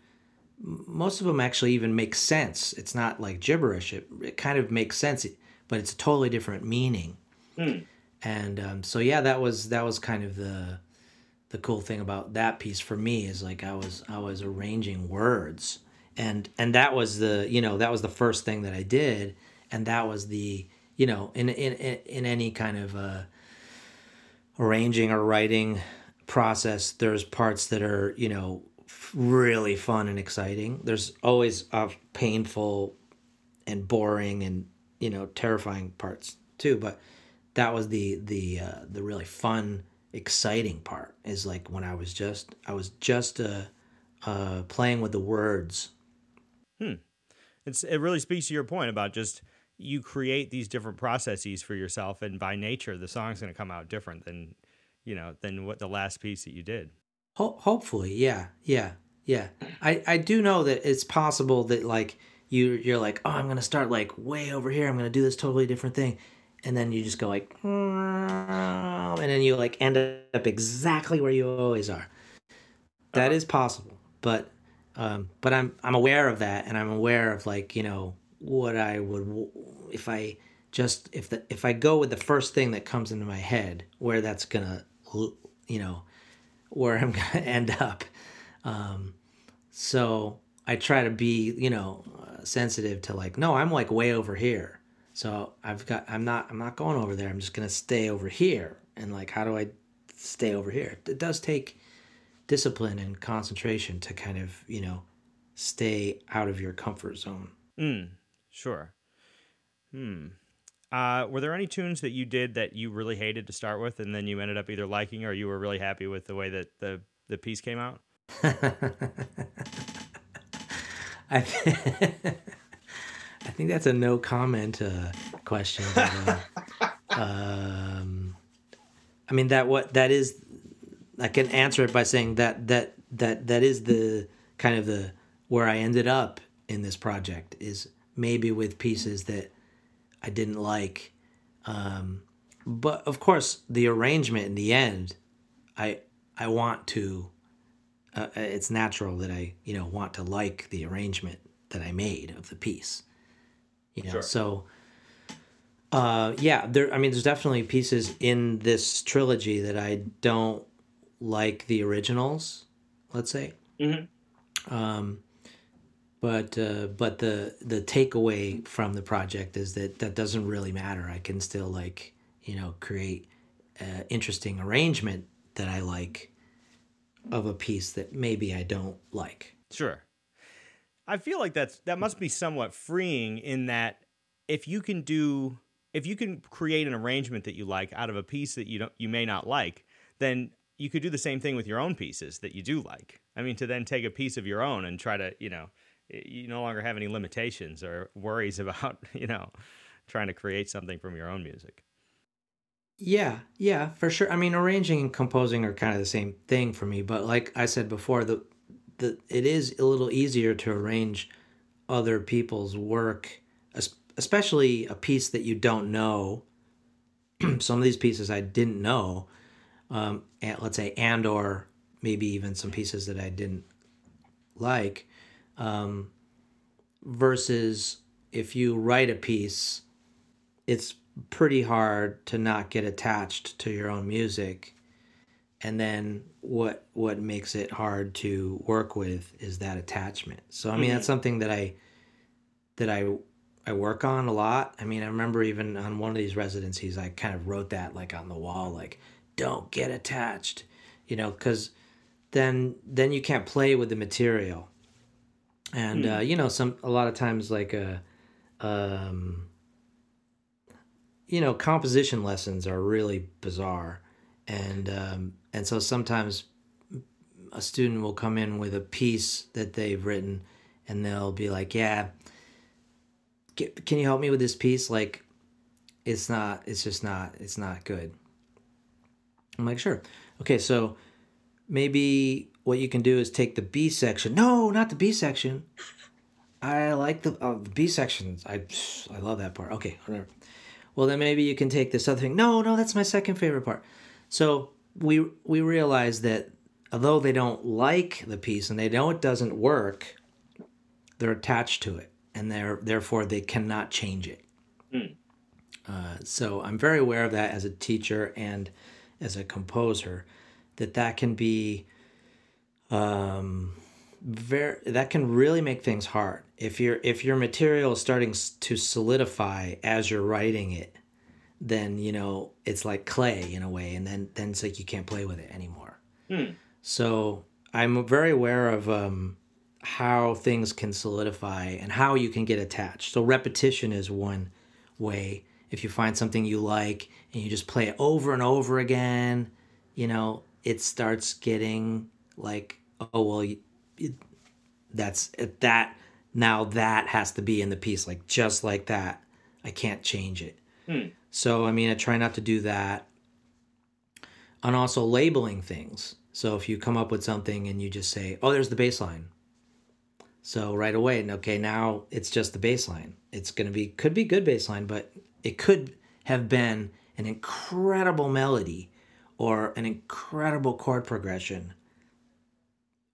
Speaker 2: most of them actually even make sense. It's not like gibberish. It, it kind of makes sense but it's a totally different meaning. Mm. And um, so yeah, that was that was kind of the the cool thing about that piece for me is like I was I was arranging words and and that was the you know that was the first thing that I did and that was the you know in in in any kind of uh, arranging or writing process there's parts that are you know really fun and exciting. There's always a painful and boring and you know terrifying parts too but that was the the uh, the really fun exciting part is like when i was just i was just uh, uh playing with the words.
Speaker 1: Hmm. It's it really speaks to your point about just you create these different processes for yourself and by nature the song's going to come out different than you know than what the last piece that you did
Speaker 2: Ho- hopefully yeah yeah yeah i i do know that it's possible that like you you're like, oh, I'm gonna start like way over here. I'm gonna do this totally different thing, and then you just go like, and then you like end up exactly where you always are. That is possible, but um, but I'm I'm aware of that, and I'm aware of like you know what I would if I just if the if I go with the first thing that comes into my head, where that's gonna you know where I'm gonna end up. Um, so I try to be you know sensitive to like no i'm like way over here. So i've got i'm not i'm not going over there. I'm just to stay over here. And like how do i stay over here? It does take discipline and concentration to kind of you know stay out of your comfort zone.
Speaker 1: Mm, sure hmm uh, were there any tunes that you did that you really hated to start with and then you ended up either liking or you were really happy with the way that the the piece came out
Speaker 2: I, th- I think that's a no comment uh, question. But, uh, um, I mean that what that is. I can answer it by saying that that that that is the kind of the where I ended up in this project is maybe with pieces that I didn't like. Um, but of course, the arrangement in the end, I I want to uh, it's natural that I, you know, want to like the arrangement that I made of the piece. You know, sure. so uh, yeah, there. I mean, there's definitely pieces in this trilogy that I don't like the originals. Let's say. Mm-hmm. Um, but uh, but the the takeaway from the project is that that doesn't really matter. I can still like you know create uh, interesting arrangement that I like of a piece that maybe I don't like.
Speaker 1: Sure. I feel like that's that must be somewhat freeing in that if you can do if you can create an arrangement that you like out of a piece that you don't you may not like, then you could do the same thing with your own pieces that you do like. I mean, to then take a piece of your own and try to, you know, you no longer have any limitations or worries about, you know, trying to create something from your own music.
Speaker 2: Yeah, yeah, for sure. I mean, arranging and composing are kind of the same thing for me, but like I said before, the the it is a little easier to arrange other people's work, especially a piece that you don't know. some of these pieces I didn't know, um, and let's say, and or maybe even some pieces that I didn't like, um, versus if you write a piece, it's pretty hard to not get attached to your own music and then what what makes it hard to work with is that attachment so i mean mm-hmm. that's something that i that I I work on a lot. I mean, I remember even on one of these residencies, I kind of wrote that like on the wall, like "Don't get attached," you know, because then then you can't play with the material, and
Speaker 1: Hmm.
Speaker 2: uh, you know, some a lot of times like a, um, you know, composition lessons are really bizarre, and um, and so sometimes a student will come in with a piece that they've written, and they'll be like, "Yeah." Can you help me with this piece like it's not it's just not it's not good i'm like sure okay so maybe what you can do is take the b section. No not the b section. I like the, oh, the b sections. I i love that part. Okay whatever. Well then maybe you can take this other thing. No no that's my second favorite part. So we we realize that although they don't like the piece and they know it doesn't work they're attached to it and they're therefore they cannot change it. Uh, so i'm very aware of that as a teacher and as a composer that that can be um very that can really make things hard if your if your material is starting to solidify as you're writing it then you know it's like clay in a way and then then it's like you can't play with it anymore so i'm very aware of um how things can solidify and how you can get attached. So repetition is one way. If you find something you like and you just play it over and over again, you know, it starts getting like, oh well, you, it, that's it, that now that has to be in the piece, like just like that. I can't change it. Hmm. So I mean, I try not to do that. And also labeling things. So if you come up with something and you just say, "Oh, there's the bass line," So right away, and okay, now it's just the bass line. It's gonna be could be good bass line, but it could have been an incredible melody, or an incredible chord progression,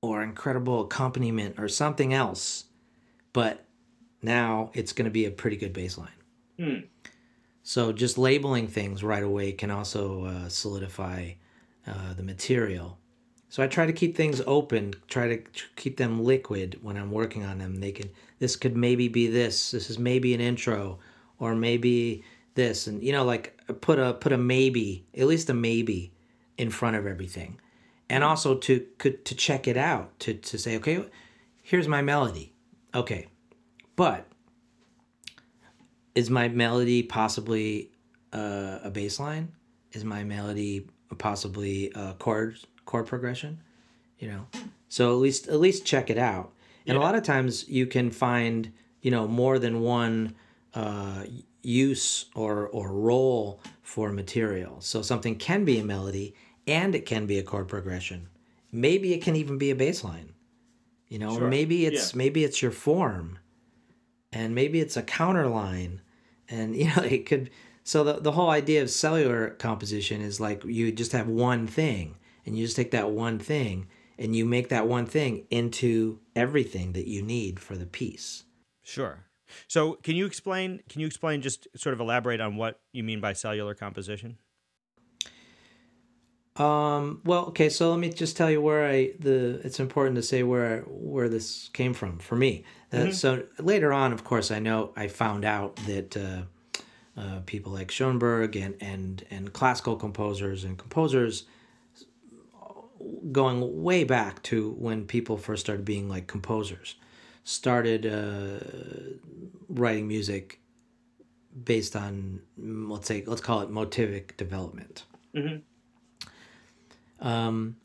Speaker 2: or incredible accompaniment, or something else. But now it's gonna be a pretty good bass line. So just labeling things right away can also uh, solidify uh, the material. So I try to keep things open, try to keep them liquid when I'm working on them. They can this could maybe be this. This is maybe an intro, or maybe this, and you know, like put a put a maybe, at least a maybe, in front of everything, and also to could to check it out to to say, okay, here's my melody, okay, but is my melody possibly uh, a bass line? Is my melody possibly a chord chord progression? You know, so at least at least check it out. And a lot of times you can find you know more than one uh, use or or role for material. So something can be a melody and it can be a chord progression. Maybe it can even be a bass line. You know,
Speaker 1: Sure.
Speaker 2: maybe it's
Speaker 1: Yeah.
Speaker 2: maybe it's your form and maybe it's a counter line and you know it could so the, the whole idea of cellular composition is like you just have one thing and you just take that one thing and you make that one thing into everything that you need for the piece
Speaker 1: Sure. So, can you explain? Can you explain? Just sort of elaborate on what you mean by cellular composition.
Speaker 2: Um well okay so let me just tell you where i the it's important to say where where this came from for me. Uh, so later on of course i know i found out that uh uh, people like Schoenberg and, and, and classical composers and composers going way back to when people first started being like composers, started uh, writing music based on, let's say, let's call it motivic development. Um,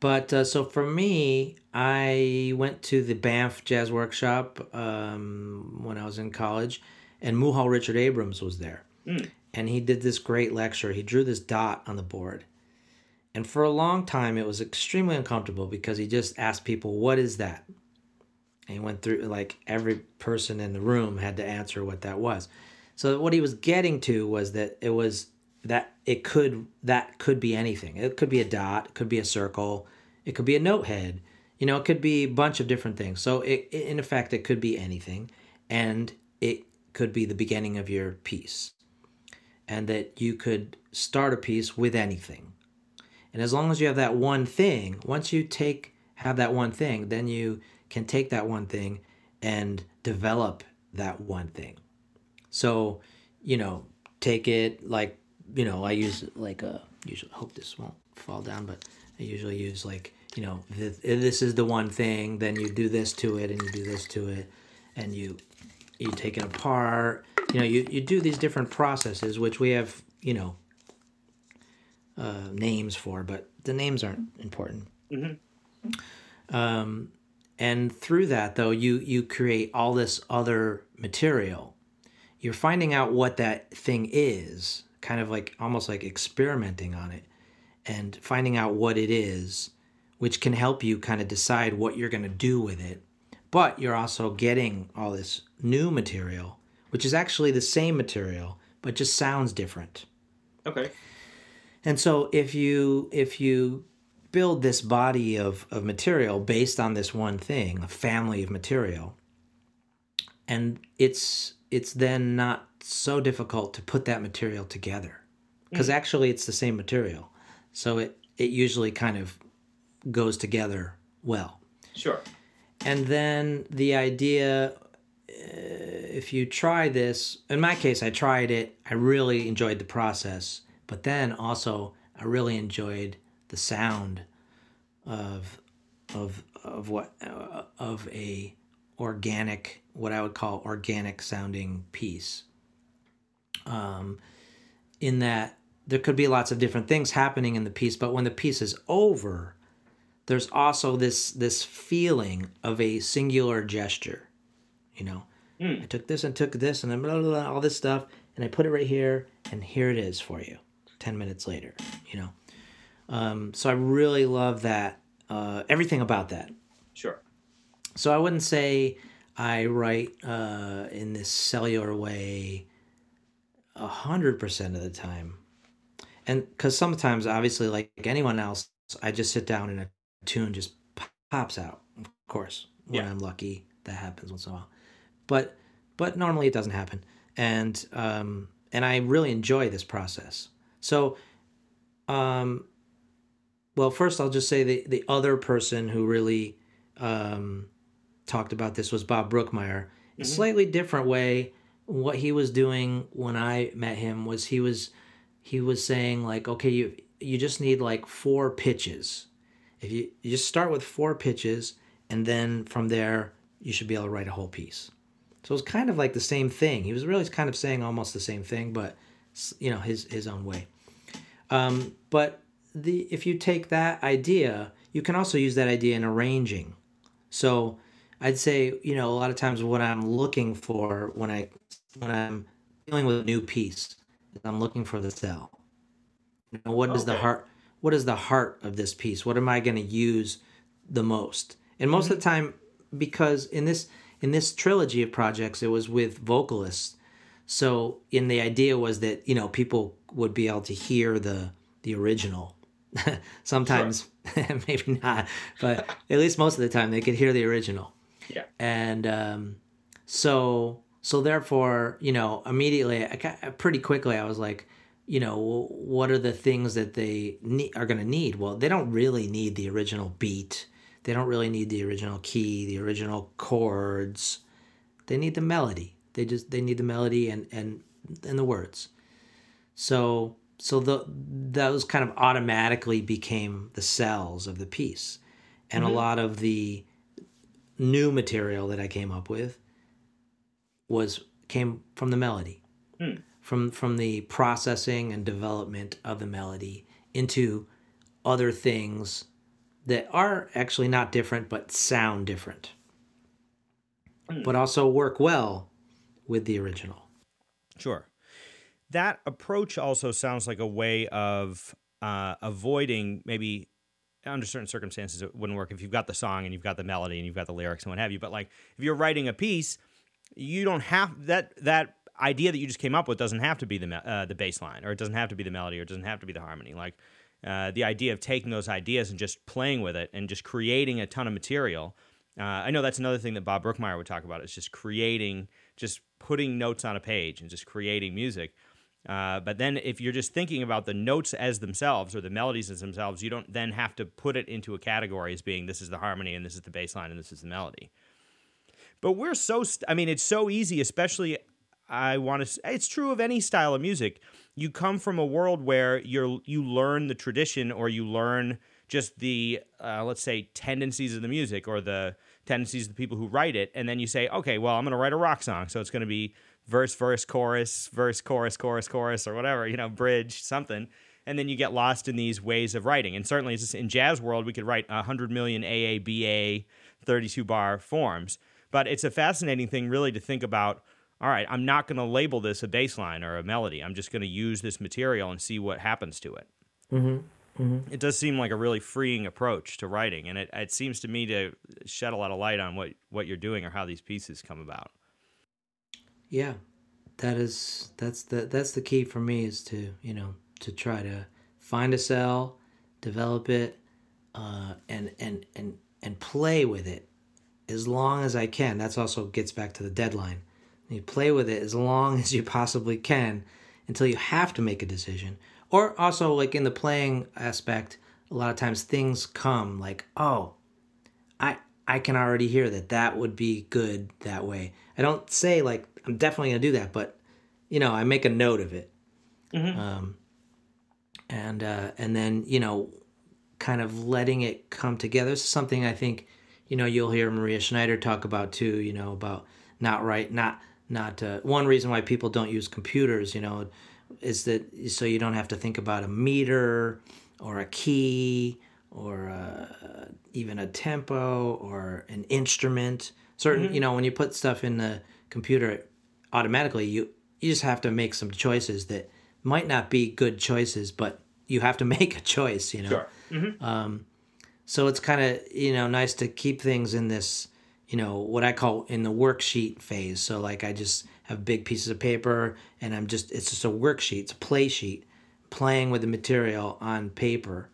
Speaker 2: but uh, so for me, I went to the Banff Jazz Workshop um, when I was in college, and Muhal Richard Abrams was there. And he did this great lecture. He drew this dot on the board. And for a long time, it was extremely uncomfortable because he just asked people, What is that? And he went through, like, every person in the room had to answer what that was. So, what he was getting to was that it was that it could, that could be anything. It could be a dot, it could be a circle, it could be a note head, you know, it could be a bunch of different things. So, it, it- in effect, it could be anything. And it could be the beginning of your piece. And that you could start a piece with anything. And as long as you have that one thing, once you take have that one thing, then you can take that one thing and develop that one thing. So, you know, take it like, you know, I use like a, usually, hope this won't fall down, but I usually use like, you know, this is the one thing, then you do this to it and you do this to it and you, you take it apart, you know, you, you do these different processes, which we have, you know, uh, names for, but the names aren't important. Mm-hmm. Um, and through that, though, you you create all this other material. You're finding out what that thing is, kind of like almost like experimenting on it, and finding out what it is, which can help you kind of decide what you're going to do with it. But you're also getting all this new material, which is actually the same material, but just sounds different.
Speaker 1: Okay.
Speaker 2: And so if you if you build this body of, of material based on this one thing, a family of material, and it's it's then not so difficult to put that material together. Because mm. actually it's the same material. So it, it usually kind of goes together well.
Speaker 1: Sure.
Speaker 2: And then the idea uh, if you try this, in my case, I tried it. I really enjoyed the process. But then also, I really enjoyed the sound of of of what uh, of a organic what I would call organic sounding piece. Um, in that there could be lots of different things happening in the piece, but when the piece is over, there's also this this feeling of a singular gesture. You know, mm. I took this and took this and then blah, blah, blah, all this stuff, and I put it right here, and here it is for you. 10 minutes later, you know. Um, so I really love that, uh, everything about that. So I wouldn't say I write uh, in this cellular way a hundred percent of the time, and because sometimes, obviously, like anyone else, I just sit down and a tune just pops out. Of course, when yeah. I'm lucky, that happens once in a while, but but normally it doesn't happen, and um, and I really enjoy this process. So, um, well, first I'll just say the the other person who really um, talked about this was Bob Brookmeyer. Mm-hmm. A slightly different way. What he was doing when I met him was he was he was saying like, okay, you you just need like four pitches. If you, you just start with four pitches, and then from there you should be able to write a whole piece. So it's kind of like the same thing. He was really kind of saying almost the same thing, but you know his his own way. Um, but the if you take that idea, you can also use that idea in arranging. So I'd say you know a lot of times what I'm looking for when I when I'm dealing with a new piece is I'm looking for the cell. You know, what okay. is the heart? What is the heart of this piece? What am I going to use the most? And most mm-hmm. of the time, because in this in this trilogy of projects, it was with vocalists. So, in the idea was that you know people would be able to hear the the original. Sometimes maybe not, but at least most of the time they could hear the original.
Speaker 1: Yeah.
Speaker 2: And um, so so therefore, you know, immediately, I, pretty quickly, I was like, you know, what are the things that they need, are going to need? Well, they don't really need the original beat. They don't really need the original key, the original chords. They need the melody. They just they need the melody and and and the words. So so the those kind of automatically became the cells of the piece. And mm-hmm. a lot of the new material that I came up with was came from the melody. Mm. From from the processing and development of the melody into other things that are actually not different but sound different. Mm. But also work well with the original.
Speaker 1: Sure that approach also sounds like a way of uh, avoiding maybe under certain circumstances it wouldn't work if you've got the song and you've got the melody and you've got the lyrics and what have you. But like if you're writing a piece you don't have that that idea that you just came up with doesn't have to be the uh, the bass line or it doesn't have to be the melody or it doesn't have to be the harmony. Like uh, the idea of taking those ideas and just playing with it and just creating a ton of material uh, I know that's another thing that Bob Brookmeyer would talk about is just creating just putting notes on a page and just creating music uh, but then if you're just thinking about the notes as themselves or the melodies as themselves, you don't then have to put it into a category as being this is the harmony and this is the bass line and this is the melody. But we're so, st- I mean, it's so easy, especially. I want to. It's true of any style of music. You come from a world where you're you learn the tradition, or you learn just the uh, let's say tendencies of the music, or the tendencies of the people who write it, and then you say, okay, well, I'm going to write a rock song, so it's going to be verse, verse, chorus, verse, chorus, chorus, chorus, or whatever, you know, bridge, something. And then you get lost in these ways of writing. And certainly in jazz world, we could write 100 million AABA 32 bar forms. But it's a fascinating thing, really, to think about. All right, I'm not going to label this a bass line or a melody. I'm just going to use this material and see what happens to it.
Speaker 2: Mm-hmm. Mm-hmm.
Speaker 1: It does seem like a really freeing approach to writing, and it, it seems to me to shed a lot of light on what, what you're doing or how these pieces come about.
Speaker 2: Yeah, that is that's the that's the key for me is to you know to try to find a cell, develop it, uh, and and and and play with it as long as I can. That's also gets back to the deadline. You play with it as long as you possibly can until you have to make a decision. Or also like in the playing aspect, a lot of times things come like, oh, I I can already hear that that would be good that way. I don't say like I'm definitely gonna do that, but you know I make a note of it,
Speaker 1: Mhm.
Speaker 2: um, and uh, and then you know kind of letting it come together. This is something I think you know you'll hear Maria Schneider talk about too. You know about not right, not not uh, one reason why people don't use computers. You know is that so you don't have to think about a meter or a key or uh, even a tempo or an instrument. Certain, you know, when you put stuff in the computer, automatically you you just have to make some choices that might not be good choices, but you have to make a choice. You know. Um, so it's kind of you know nice to keep things in this you know what I call in the worksheet phase. So like I just have big pieces of paper and I'm just it's just a worksheet, it's a play sheet, playing with the material on paper,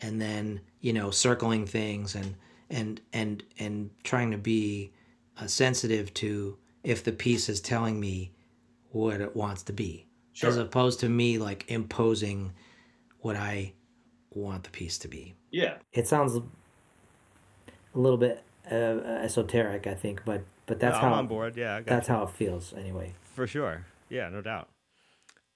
Speaker 2: and then you know circling things and and and and trying to be uh, sensitive to if the piece is telling me what it wants to be, as opposed to me like imposing what I want the piece to be
Speaker 1: Yeah.
Speaker 2: it sounds a little bit uh, esoteric, I think, but but that's
Speaker 1: I'm
Speaker 2: how
Speaker 1: on board. Yeah, I got
Speaker 2: that's how it feels anyway.
Speaker 1: For sure. Yeah, no doubt.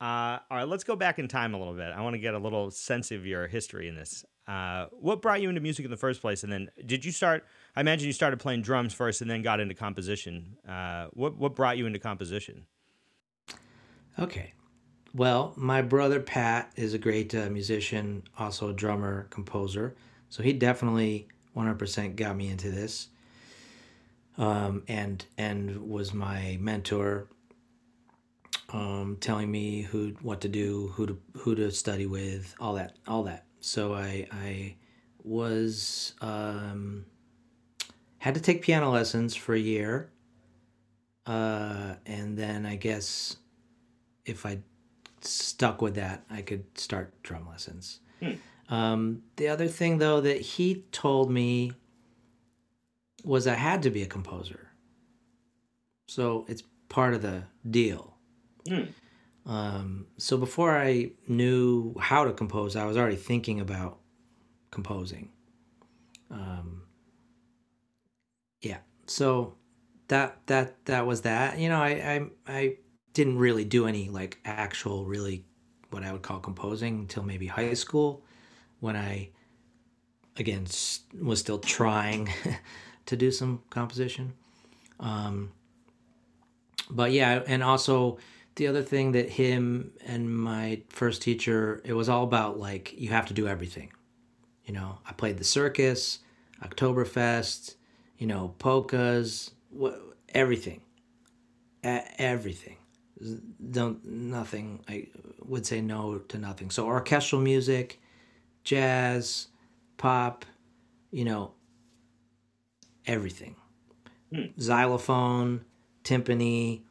Speaker 1: Uh, all right, let's go back in time a little bit. I want to get a little sense of your history in this. Uh, what brought you into music in the first place? And then did you start? I imagine you started playing drums first and then got into composition. Uh, what, what brought you into composition?
Speaker 2: Okay. Well, my brother Pat is a great uh, musician, also a drummer, composer. So he definitely 100% got me into this. Um, and and was my mentor, um, telling me who what to do, who to who to study with, all that, all that. So I I was um, had to take piano lessons for a year, uh, and then I guess if I stuck with that, I could start drum lessons. Um, the other thing, though, that he told me was I had to be a composer. So it's part of the deal. Um, so before I knew how to compose, I was already thinking about composing. Um, yeah. So that that that was that. You know, I I I didn't really do any like actual really what I would call composing until maybe high school when I again was still trying to do some composition. Um, but yeah, and also the other thing that him and my first teacher, it was all about like you have to do everything. You know, I played the circus, Oktoberfest, you know, polkas, everything, everything. Don't nothing. I would say no to nothing. So orchestral music, jazz, pop, you know, everything. Hmm. Xylophone, timpani,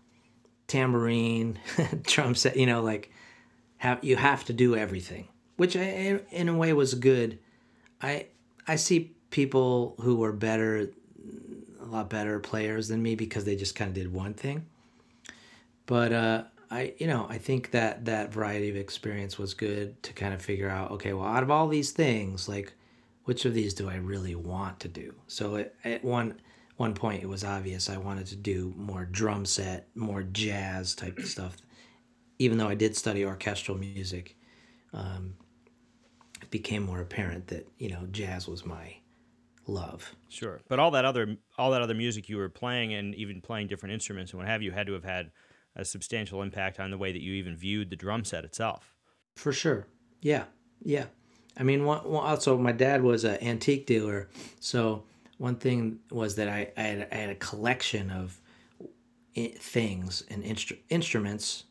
Speaker 2: tambourine, drum set, you know, like have you have to do everything, which I, in a way was good. I I see people who were better a lot better players than me because they just kind of did one thing. But uh I you know, I think that that variety of experience was good to kind of figure out okay, well, out of all these things, like which of these do I really want to do? So it, it one one point it was obvious I wanted to do more drum set, more jazz type stuff. Even though I did study orchestral music, um, it became more apparent that you know jazz was my love.
Speaker 1: Sure, but all that other all that other music you were playing and even playing different instruments and what have you had to have had a substantial impact on the way that you even viewed the drum set itself.
Speaker 2: For sure. Yeah. Yeah. I mean, one, also my dad was an antique dealer, so one thing was that I, I, had, I had a collection of things and instru- instruments.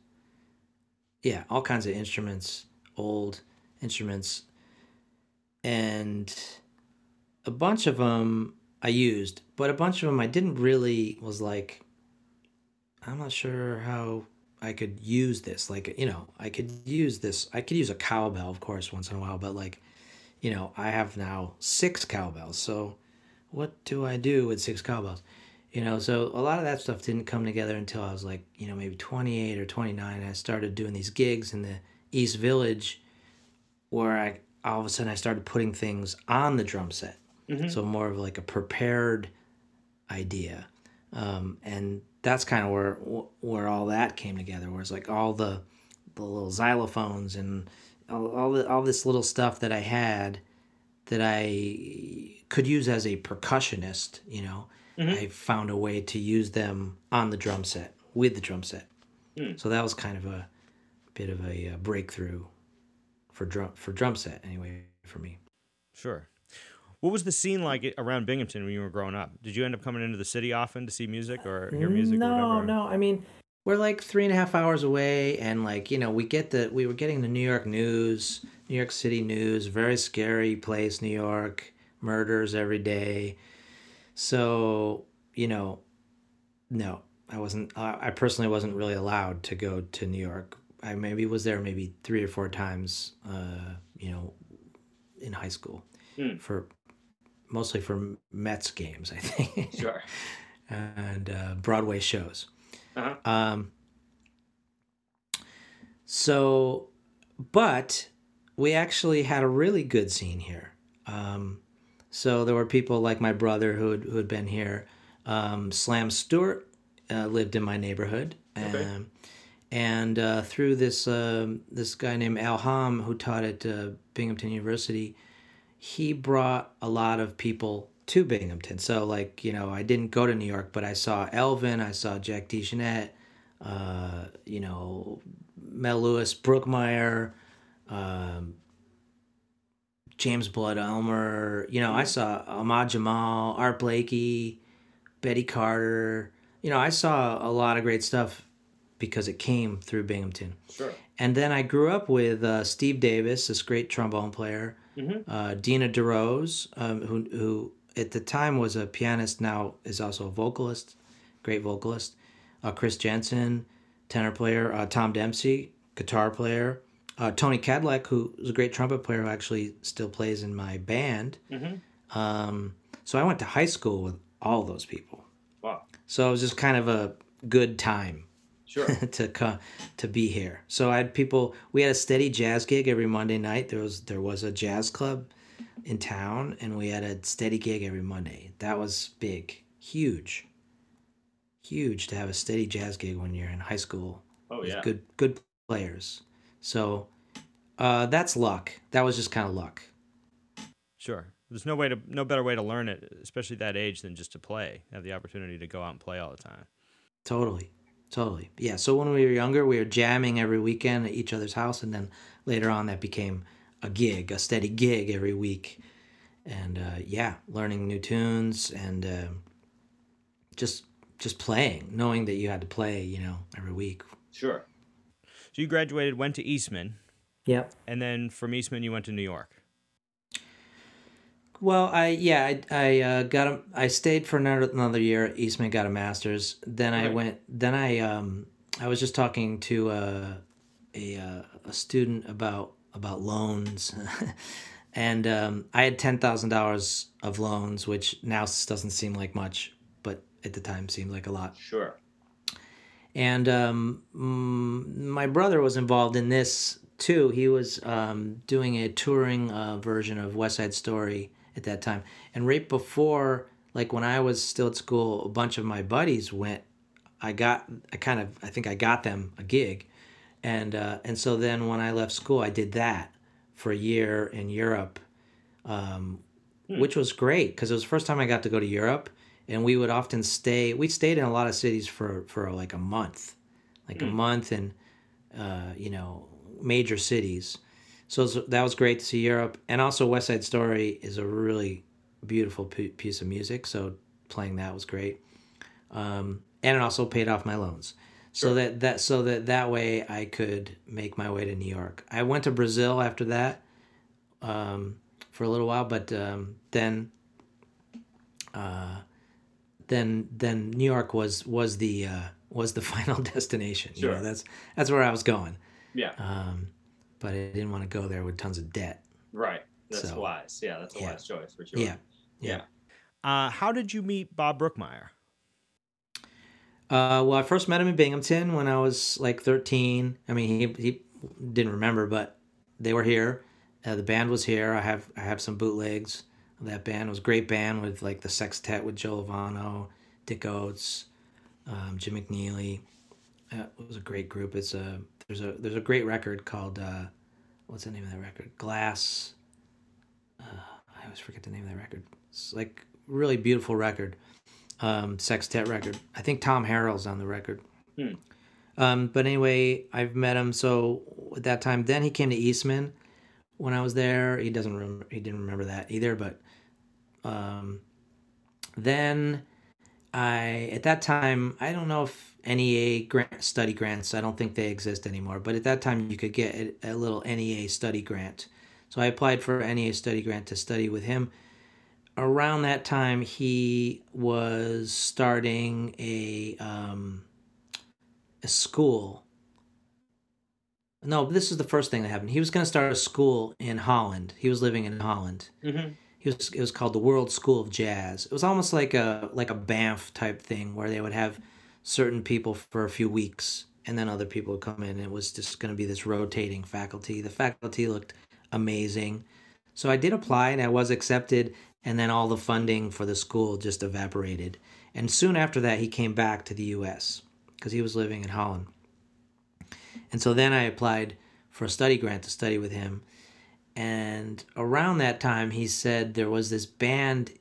Speaker 2: Yeah, all kinds of instruments, old instruments, and a bunch of them I used, but a bunch of them I didn't really was like. I'm not sure how I could use this. Like, you know, I could use this. I could use a cowbell, of course, once in a while, but like, you know, I have now six cowbells. So what do I do with six cowbells? You know, so a lot of that stuff didn't come together until I was like, you know, maybe 28 or 29. I started doing these gigs in the East Village where I all of a sudden I started putting things on the drum set. Mm-hmm. So more of like a prepared idea. Um, and that's kind of where where all that came together. Where it's like all the the little xylophones and all all, the, all this little stuff that I had that I could use as a percussionist. You know, mm-hmm. I found a way to use them on the drum set with the drum set. Mm. So that was kind of a bit of a, a breakthrough for drum for drum set anyway for me.
Speaker 1: Sure. What was the scene like around Binghamton when you were growing up? Did you end up coming into the city often to see music or hear music?
Speaker 2: No, no. I mean, we're like three and a half hours away, and like you know, we get the we were getting the New York news, New York City news, very scary place, New York, murders every day. So you know, no, I wasn't. I personally wasn't really allowed to go to New York. I maybe was there maybe three or four times. Uh, you know, in high school mm. for mostly for Mets games, I think.
Speaker 1: Sure.
Speaker 2: and uh, Broadway shows. Uh-huh. Um, so, but we actually had a really good scene here. Um, so there were people like my brother who had, who had been here. Um, Slam Stewart uh, lived in my neighborhood. Okay. Um, and uh, through this uh, this guy named Al Hamme, who taught at uh, Binghamton University, he brought a lot of people to Binghamton. So, like, you know, I didn't go to New York, but I saw Elvin, I saw Jack DeJohnette, uh, you know, Mel Lewis, Brookmeyer, um, James Blood Ulmer. You know, I saw Ahmad Jamal, Art Blakey, Betty Carter. You know, I saw a lot of great stuff because it came through Binghamton.
Speaker 1: Sure.
Speaker 2: And then I grew up with uh, Steve Davis, this great trombone player mm-hmm. uh, Dena DeRose, um, who who at the time was a pianist, now is also a vocalist, great vocalist. Uh, Chris Jensen, tenor player. Uh, Tom Dempsey, guitar player. Uh, Tony Kadleck, who was a great trumpet player, who actually still plays in my band. Mm-hmm. Um, so I went to high school with all those people.
Speaker 1: Wow.
Speaker 2: So it was just kind of a good time
Speaker 1: sure.
Speaker 2: to come to be here. So I had people. We had a steady jazz gig every Monday night. There was there was a jazz club in town, and we had a steady gig every Monday. That was big, huge, huge to have a steady jazz gig when you're in high school.
Speaker 1: Oh yeah,
Speaker 2: good good players. So uh, that's luck. That was just kind of luck.
Speaker 1: Sure. There's no way to no better way to learn it, especially that age, than just to play. Have the opportunity to go out and play all the time.
Speaker 2: Totally. Totally. Yeah. So when we were younger, we were jamming every weekend at each other's house, and then later on, that became a gig, a steady gig every week, and uh, yeah, learning new tunes and uh, just just playing, knowing that you had to play, you know, every week.
Speaker 1: Sure. So you graduated, went to Eastman.
Speaker 2: Yep.
Speaker 1: And then from Eastman, you went to New York.
Speaker 2: Well, I yeah, I I uh, got a, I stayed for another, another year. Eastman got a master's. Then I went. Then I um I was just talking to uh, a uh, a student about about loans, and um, I had ten thousand dollars of loans, which now doesn't seem like much, but at the time seemed like a lot.
Speaker 1: Sure.
Speaker 2: And um, my brother was involved in this too. He was um, doing a touring uh, version of West Side Story at that time. And right before like when I was still at school, a bunch of my buddies went. I got, I kind of, I think I got them a gig, and uh, and so then when I left school, I did that for a year in Europe, um, hmm. which was great because it was the first time I got to go to Europe, and we would often stay. We stayed in a lot of cities for for like a month, like hmm. a month in, uh, you know, major cities. So that was great to see Europe, and also West Side Story is a really beautiful piece of music. So playing that was great, um, and it also paid off my loans. Sure. So that that so that that way I could make my way to New York. I went to Brazil after that um, for a little while, but um, then uh, then then New York was was the uh, was the final destination. Sure. You know, that's that's where I was going.
Speaker 3: Yeah. Um,
Speaker 2: but I didn't want to go there with tons of debt.
Speaker 3: Right. That's so, wise. Yeah, that's a yeah. wise choice for sure.
Speaker 2: Yeah. Yeah.
Speaker 1: Uh, how did you meet Bob Brookmeyer?
Speaker 2: Uh, well, I first met him in Binghamton when I was like 13. I mean, he he didn't remember, but they were here. Uh, the band was here. I have I have some bootlegs that band. It was a great band with like the sextet with Joe Lovano, Dick Oatts, um, Jim McNeely. Uh, it was a great group. It's a there's a there's a great record called uh, what's the name of that record? Glass. Uh, I always forget the name of that record. It's like really beautiful record, um, sextet record. I think Tom Harrell's on the record. Hmm. Um, but anyway, I've met him. So at that time, then he came to Eastman when I was there. He doesn't remember. He didn't remember that either. But um, then I at that time I don't know if NEA grant study grants. I don't think they exist anymore but at that time you could get a, a little NEA study grant. So I applied for an NEA study grant to study with him. Around that time he was starting a um, a school. No this is the first thing that happened. He was going to start a school in Holland. He was living in Holland. Mm-hmm. It was, it was called the World School of Jazz. It was almost like a like a Banff type thing where they would have certain people for a few weeks and then other people would come in. It was just going to be this rotating faculty. The faculty looked amazing. So I did apply and I was accepted and then all the funding for the school just evaporated. And soon after that he came back to the US because he was living in Holland. And so then I applied for a study grant to study with him and around that time, he said there was this band.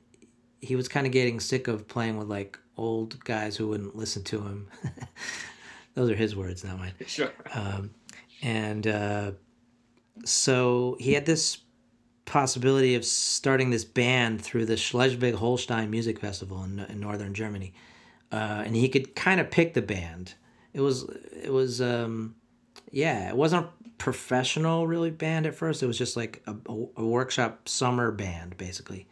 Speaker 2: He was kind of getting sick of playing with like old guys who wouldn't listen to him. Those are his words, not mine.
Speaker 3: Sure.
Speaker 2: Um, and uh, so he had this possibility of starting this band through the Schleswig Holstein Music Festival in, in northern Germany, uh, and he could kind of pick the band. It was it was um, yeah, it wasn't a professional really band at first. It was just like a, a workshop summer band basically.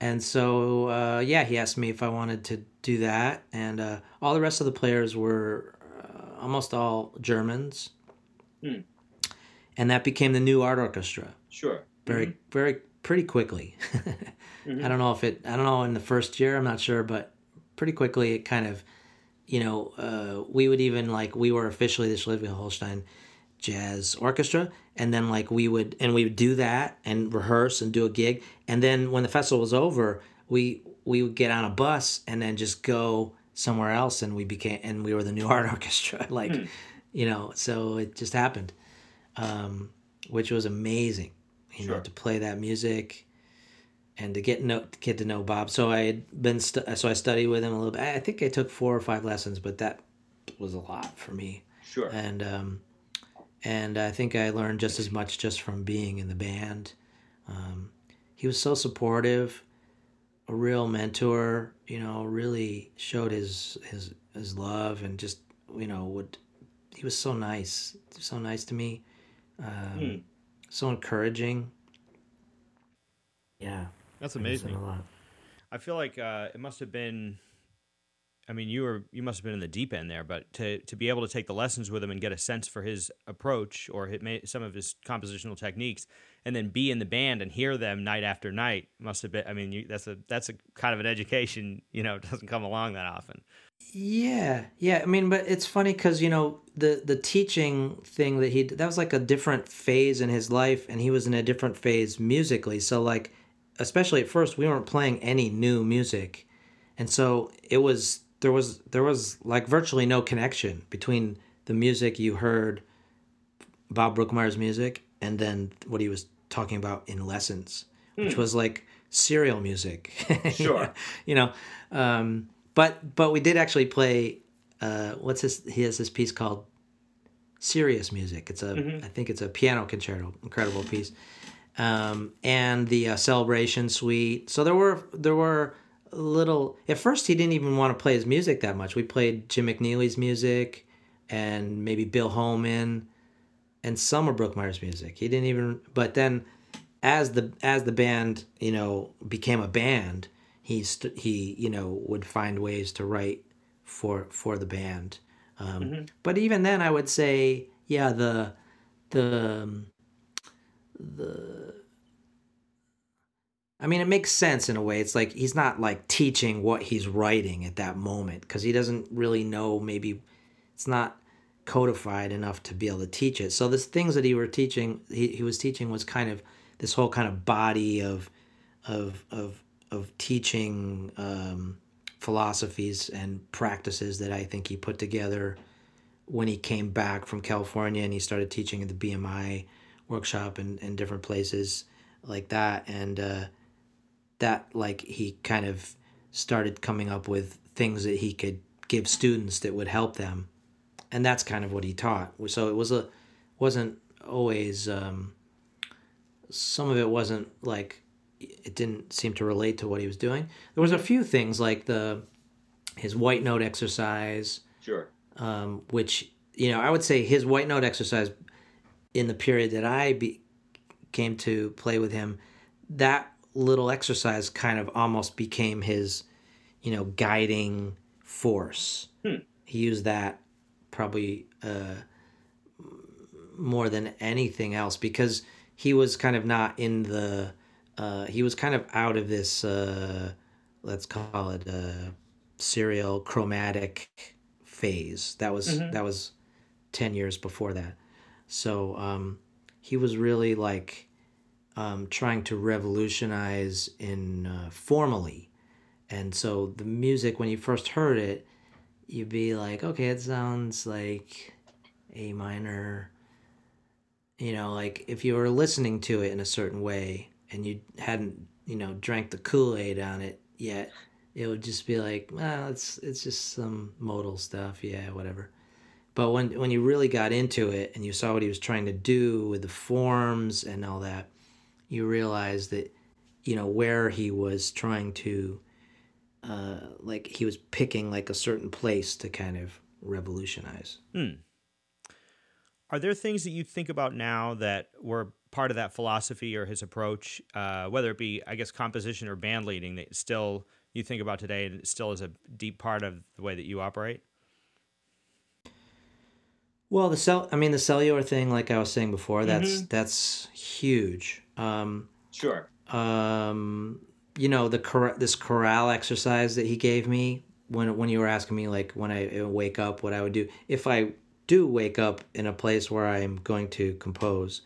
Speaker 2: And so uh, yeah, he asked me if I wanted to do that, and uh, all the rest of the players were uh, almost all Germans. Hmm. And that became the New Art Orchestra.
Speaker 3: Sure.
Speaker 2: Very, mm-hmm. very, pretty quickly. mm-hmm. I don't know if it. I don't know in the first year. I'm not sure, but pretty quickly it kind of, you know, uh, we would even like we were officially the Schleswig Holstein jazz orchestra and then like we would and we would do that and rehearse and do a gig. And then when the festival was over we we would get on a bus and then just go somewhere else and we became and we were the new art orchestra like hmm. you know so it just happened um, which was amazing you sure. know to play that music and to get know get to know Bob. So I had been stu- so I studied with him a little bit. I think I took four or five lessons but that was a lot for me.
Speaker 3: Sure.
Speaker 2: And um, and I think I learned just as much just from being in the band. Um, he was so supportive, a real mentor. You know, really showed his his his love and just you know would he was so nice, so nice to me, um, mm. so encouraging. Yeah,
Speaker 1: that's amazing. I feel like uh, it must have been I mean, you were you must have been in the deep end there, but to to be able to take the lessons with him and get a sense for his approach or his, some of his compositional techniques, and then be in the band and hear them night after night must have been. I mean, you, that's a that's a kind of an education. You know, doesn't come along that often.
Speaker 2: Yeah, yeah. I mean, but it's funny because you know the the teaching thing that he that was like a different phase in his life, and he was in a different phase musically. So like especially at first we weren't playing any new music and so it was there was there was like virtually no connection between the music you heard bob brookmeyer's music and then what he was talking about in lessons hmm. which was like serial music
Speaker 3: sure
Speaker 2: you know um, but but we did actually play uh, what's his he has this piece called serious music it's a mm-hmm. I think it's a piano concerto incredible piece um, and the uh, celebration suite. So there were there were little. At first, he didn't even want to play his music that much. We played Jim McNeely's music, and maybe Bill Holman, and some of Brookmeyer's music. He didn't even. But then, as the as the band you know became a band, he st- he you know would find ways to write for for the band. Um, mm-hmm. But even then, I would say, yeah, the the um, the I mean, it makes sense in a way. It's like he's not like teaching what he's writing at that moment because he doesn't really know. Maybe it's not codified enough to be able to teach it. So the things that he were teaching, he, he was teaching was kind of this whole kind of body of of of of teaching um, philosophies and practices that I think he put together when he came back from California and he started teaching at the BMI workshop and, and different places like that and uh, that like he kind of started coming up with things that he could give students that would help them. And that's kind of what he taught. So it was a wasn't always um, some of it wasn't like it didn't seem to relate to what he was doing. There was a few things like the his white note exercise
Speaker 3: sure.
Speaker 2: um, which you know i would say his white note exercise in the period that I be, came to play with him, that little exercise kind of almost became his, you know, guiding force. Hmm. He used that probably uh, more than anything else because he was kind of not in the. Uh, he was kind of out of this. Uh, let's call it a serial chromatic phase. That was mm-hmm. that was ten years before that. So um, he was really like um, trying to revolutionize in uh, formally. And so the music, when you first heard it, you'd be like, okay, it sounds like A minor. You know, like if you were listening to it in a certain way and you hadn't, you know, drank the Kool Aid on it yet, it would just be like, well, it's it's just some modal stuff, yeah, whatever. But when when you really got into it and you saw what he was trying to do with the forms and all that, you realize that you know where he was trying to uh, like he was picking like a certain place to kind of revolutionize.
Speaker 1: Hmm. Are there things that you think about now that were part of that philosophy or his approach, uh, whether it be, I guess, composition or band leading, that still you think about today and still is a deep part of the way that you operate?
Speaker 2: Well, the cell. I mean, the cellular thing, like I was saying before, that's mm-hmm. that's huge. Um,
Speaker 3: sure.
Speaker 2: Um, you know the cor- this chorale exercise that he gave me when when you were asking me like when I wake up what I would do if I do wake up in a place where I'm going to compose.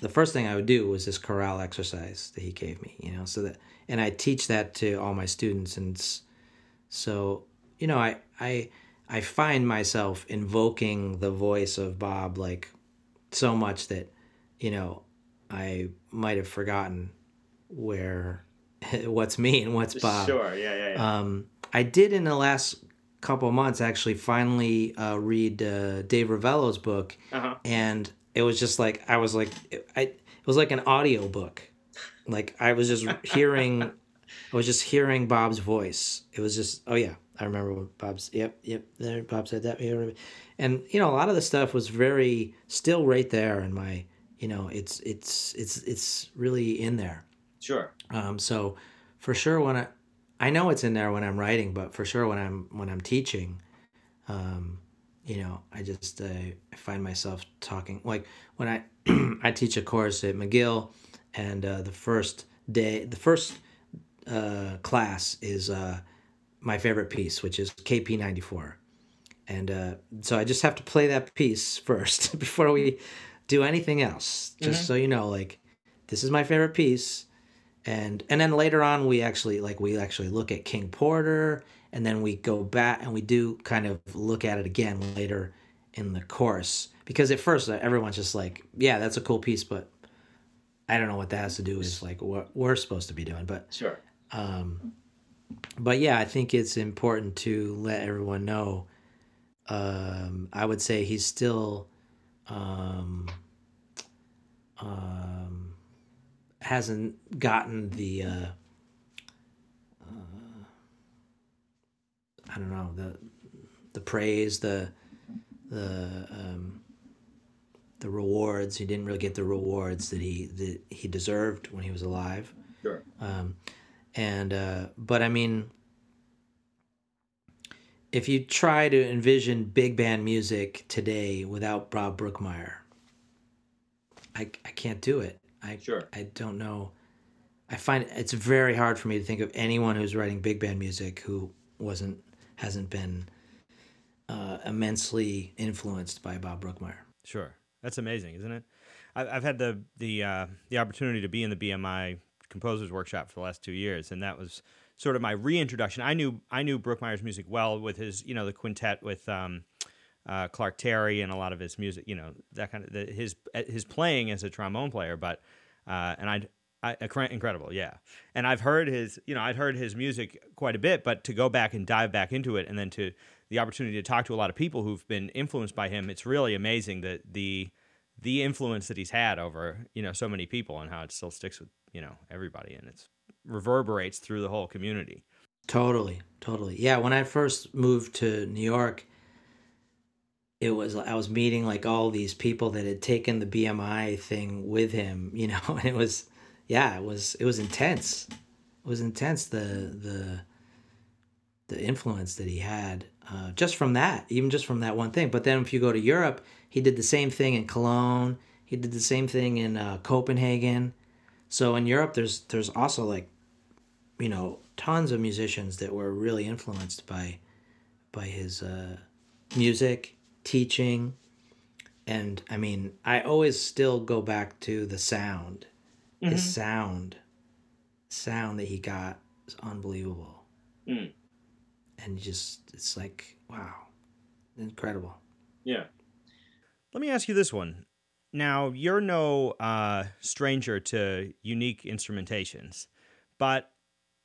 Speaker 2: The first thing I would do was this chorale exercise that he gave me. You know, so that and I teach that to all my students, and so you know I I I find myself invoking the voice of Bob like so much that you know I might have forgotten where what's me and what's Bob.
Speaker 3: Sure, yeah, yeah, yeah.
Speaker 2: Um, I did in the last couple months actually finally uh, read uh, Dave Rivello's book, uh-huh. and it was just like I was like I it was like an audio book, like I was just hearing, I was just hearing Bob's voice. It was just oh yeah, I remember when Bob's, yep, yep, there, Bob said that. And, you know, a lot of the stuff was very, still right there in my, you know, it's, it's, it's, it's really in there.
Speaker 3: Sure.
Speaker 2: Um, so for sure when I, I know it's in there when I'm writing, but for sure when I'm, when I'm teaching, um, you know, I just, uh, I find myself talking, like when I, I teach a course at McGill and, uh, the first day, the first, uh, class is, uh, my favorite piece, which is KP94. And uh, so I just have to play that piece first before we do anything else. Just mm-hmm. so you know, like, this is my favorite piece. and and then later on we actually like we actually look at King Porter and then we go back and we do kind of look at it again later in the course because at first uh, everyone's just like yeah that's a cool piece but I don't know what that has to do with like what we're supposed to be doing but
Speaker 3: sure
Speaker 2: um but yeah I think it's important to let everyone know um I would say he's still um um hasn't gotten the uh, uh, I don't know the the praise the the um, the rewards. He didn't really get the rewards that he that he deserved when he was alive.
Speaker 3: Sure.
Speaker 2: Um, and uh, but I mean if you try to envision big band music today without Bob Brookmeyer I, I can't do it I
Speaker 3: sure.
Speaker 2: I don't know. I find it's very hard for me to think of anyone who's writing big band music who wasn't hasn't been uh, immensely influenced by Bob Brookmeyer.
Speaker 1: Sure, that's amazing, isn't it? I've had the the uh, the opportunity to be in the BMI Composers Workshop for the last two years, and that was sort of my reintroduction. I knew I knew Brookmeyer's music well with his you know the quintet with. Um, uh, Clark Terry and a lot of his music, you know, that kind of the, his his playing as a trombone player, but uh, and I, I incredible, yeah. And I've heard his, you know, I'd heard his music quite a bit, but to go back and dive back into it, and then to the opportunity to talk to a lot of people who've been influenced by him, it's really amazing that the the influence that he's had over you know so many people and how it still sticks with you know everybody and it's reverberates through the whole community.
Speaker 2: Totally, totally. Yeah, when I first moved to New York it was I was meeting like all these people that had taken the BMI thing with him, you know, and it was yeah, it was it was intense. It was intense the the the influence that he had uh, just from that, even just from that one thing. But then if you go to Europe, he did the same thing in Cologne. He did the same thing in uh, Copenhagen. So in Europe, there's there's also like, you know, tons of musicians that were really influenced by by his uh, music teaching. And i mean i always still go back to the sound mm-hmm. his sound sound that he got is unbelievable. Mm. and just it's like wow incredible.
Speaker 3: Yeah.
Speaker 1: Let me ask you this one. Now you're no uh, stranger to unique instrumentations but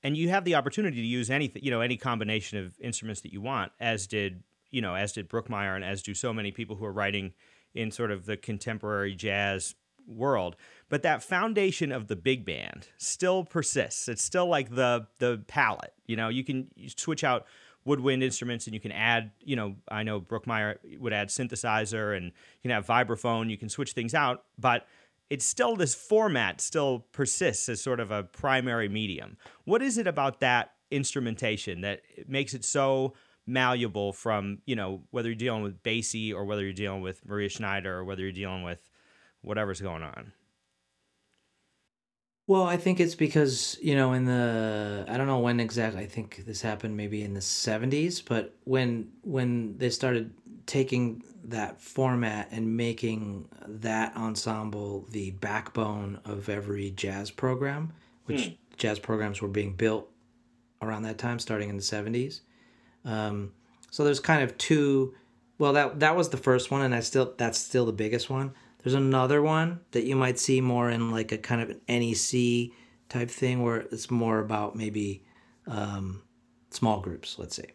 Speaker 1: and you have the opportunity to use anything you know any combination of instruments that you want as did you know, as did Brookmeyer and as do so many people who are writing in sort of the contemporary jazz world. But that foundation of the big band still persists. It's still like the the palette. You know, you can switch out woodwind instruments and you can add, you know, I know Brookmeyer would add synthesizer and you can have vibraphone, you can switch things out, but it's still this format still persists as sort of a primary medium. What is it about that instrumentation that makes it so malleable from you know whether you're dealing with Basie or whether you're dealing with Maria Schneider or whether you're dealing with whatever's going on.
Speaker 2: Well, I think it's because you know in the I don't know when exactly I think this happened maybe in the 70s, but when when they started taking that format and making that ensemble the backbone of every jazz program, which hmm. jazz programs were being built around that time starting in the 70s um, so there's kind of two. Well, that that was the first one, and I still that's still the biggest one. There's another one that you might see more in like a kind of an NEC type thing, where it's more about maybe um, small groups, let's say.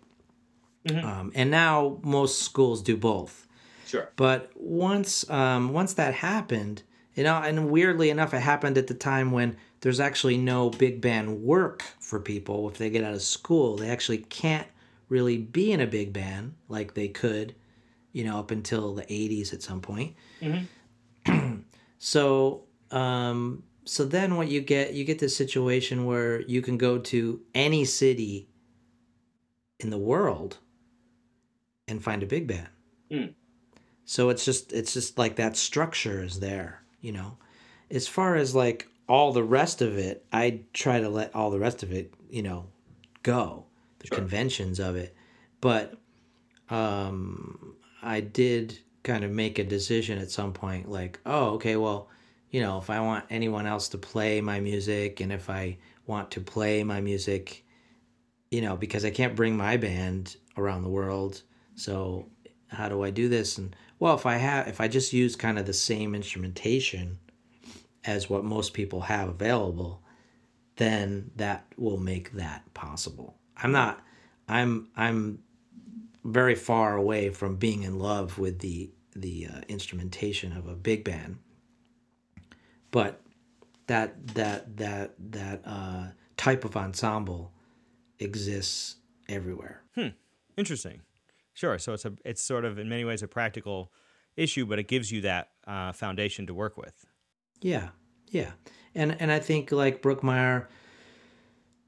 Speaker 2: Mm-hmm. Um, and now most schools do both.
Speaker 3: Sure.
Speaker 2: But once um, once that happened, you know, and weirdly enough, it happened at the time when there's actually no big band work for people if they get out of school. They actually can't really be in a big band like they could, you know, up until the 80s at some point. Mm-hmm. so, um, so then what you get, you get this situation where you can go to any city in the world and find a big band. Mm. So it's just, it's just like that structure is there, you know. As far as like all the rest of it, I try to let all the rest of it, you know, go the sure. conventions of it. But um, I did kind of make a decision at some point, like, oh, okay, well, you know, if I want anyone else to play my music and if I want to play my music, you know, because I can't bring my band around the world. So how do I do this? And well, if I have, if I just use kind of the same instrumentation as what most people have available, then that will make that possible. I'm not, I'm, I'm very far away from being in love with the the uh, instrumentation of a big band, but that that that that uh, type of ensemble exists everywhere.
Speaker 1: Hmm. Interesting. Sure. So it's a it's sort of in many ways a practical issue, but it gives you that uh, foundation to work with.
Speaker 2: Yeah, yeah, and and I think like Brookmeyer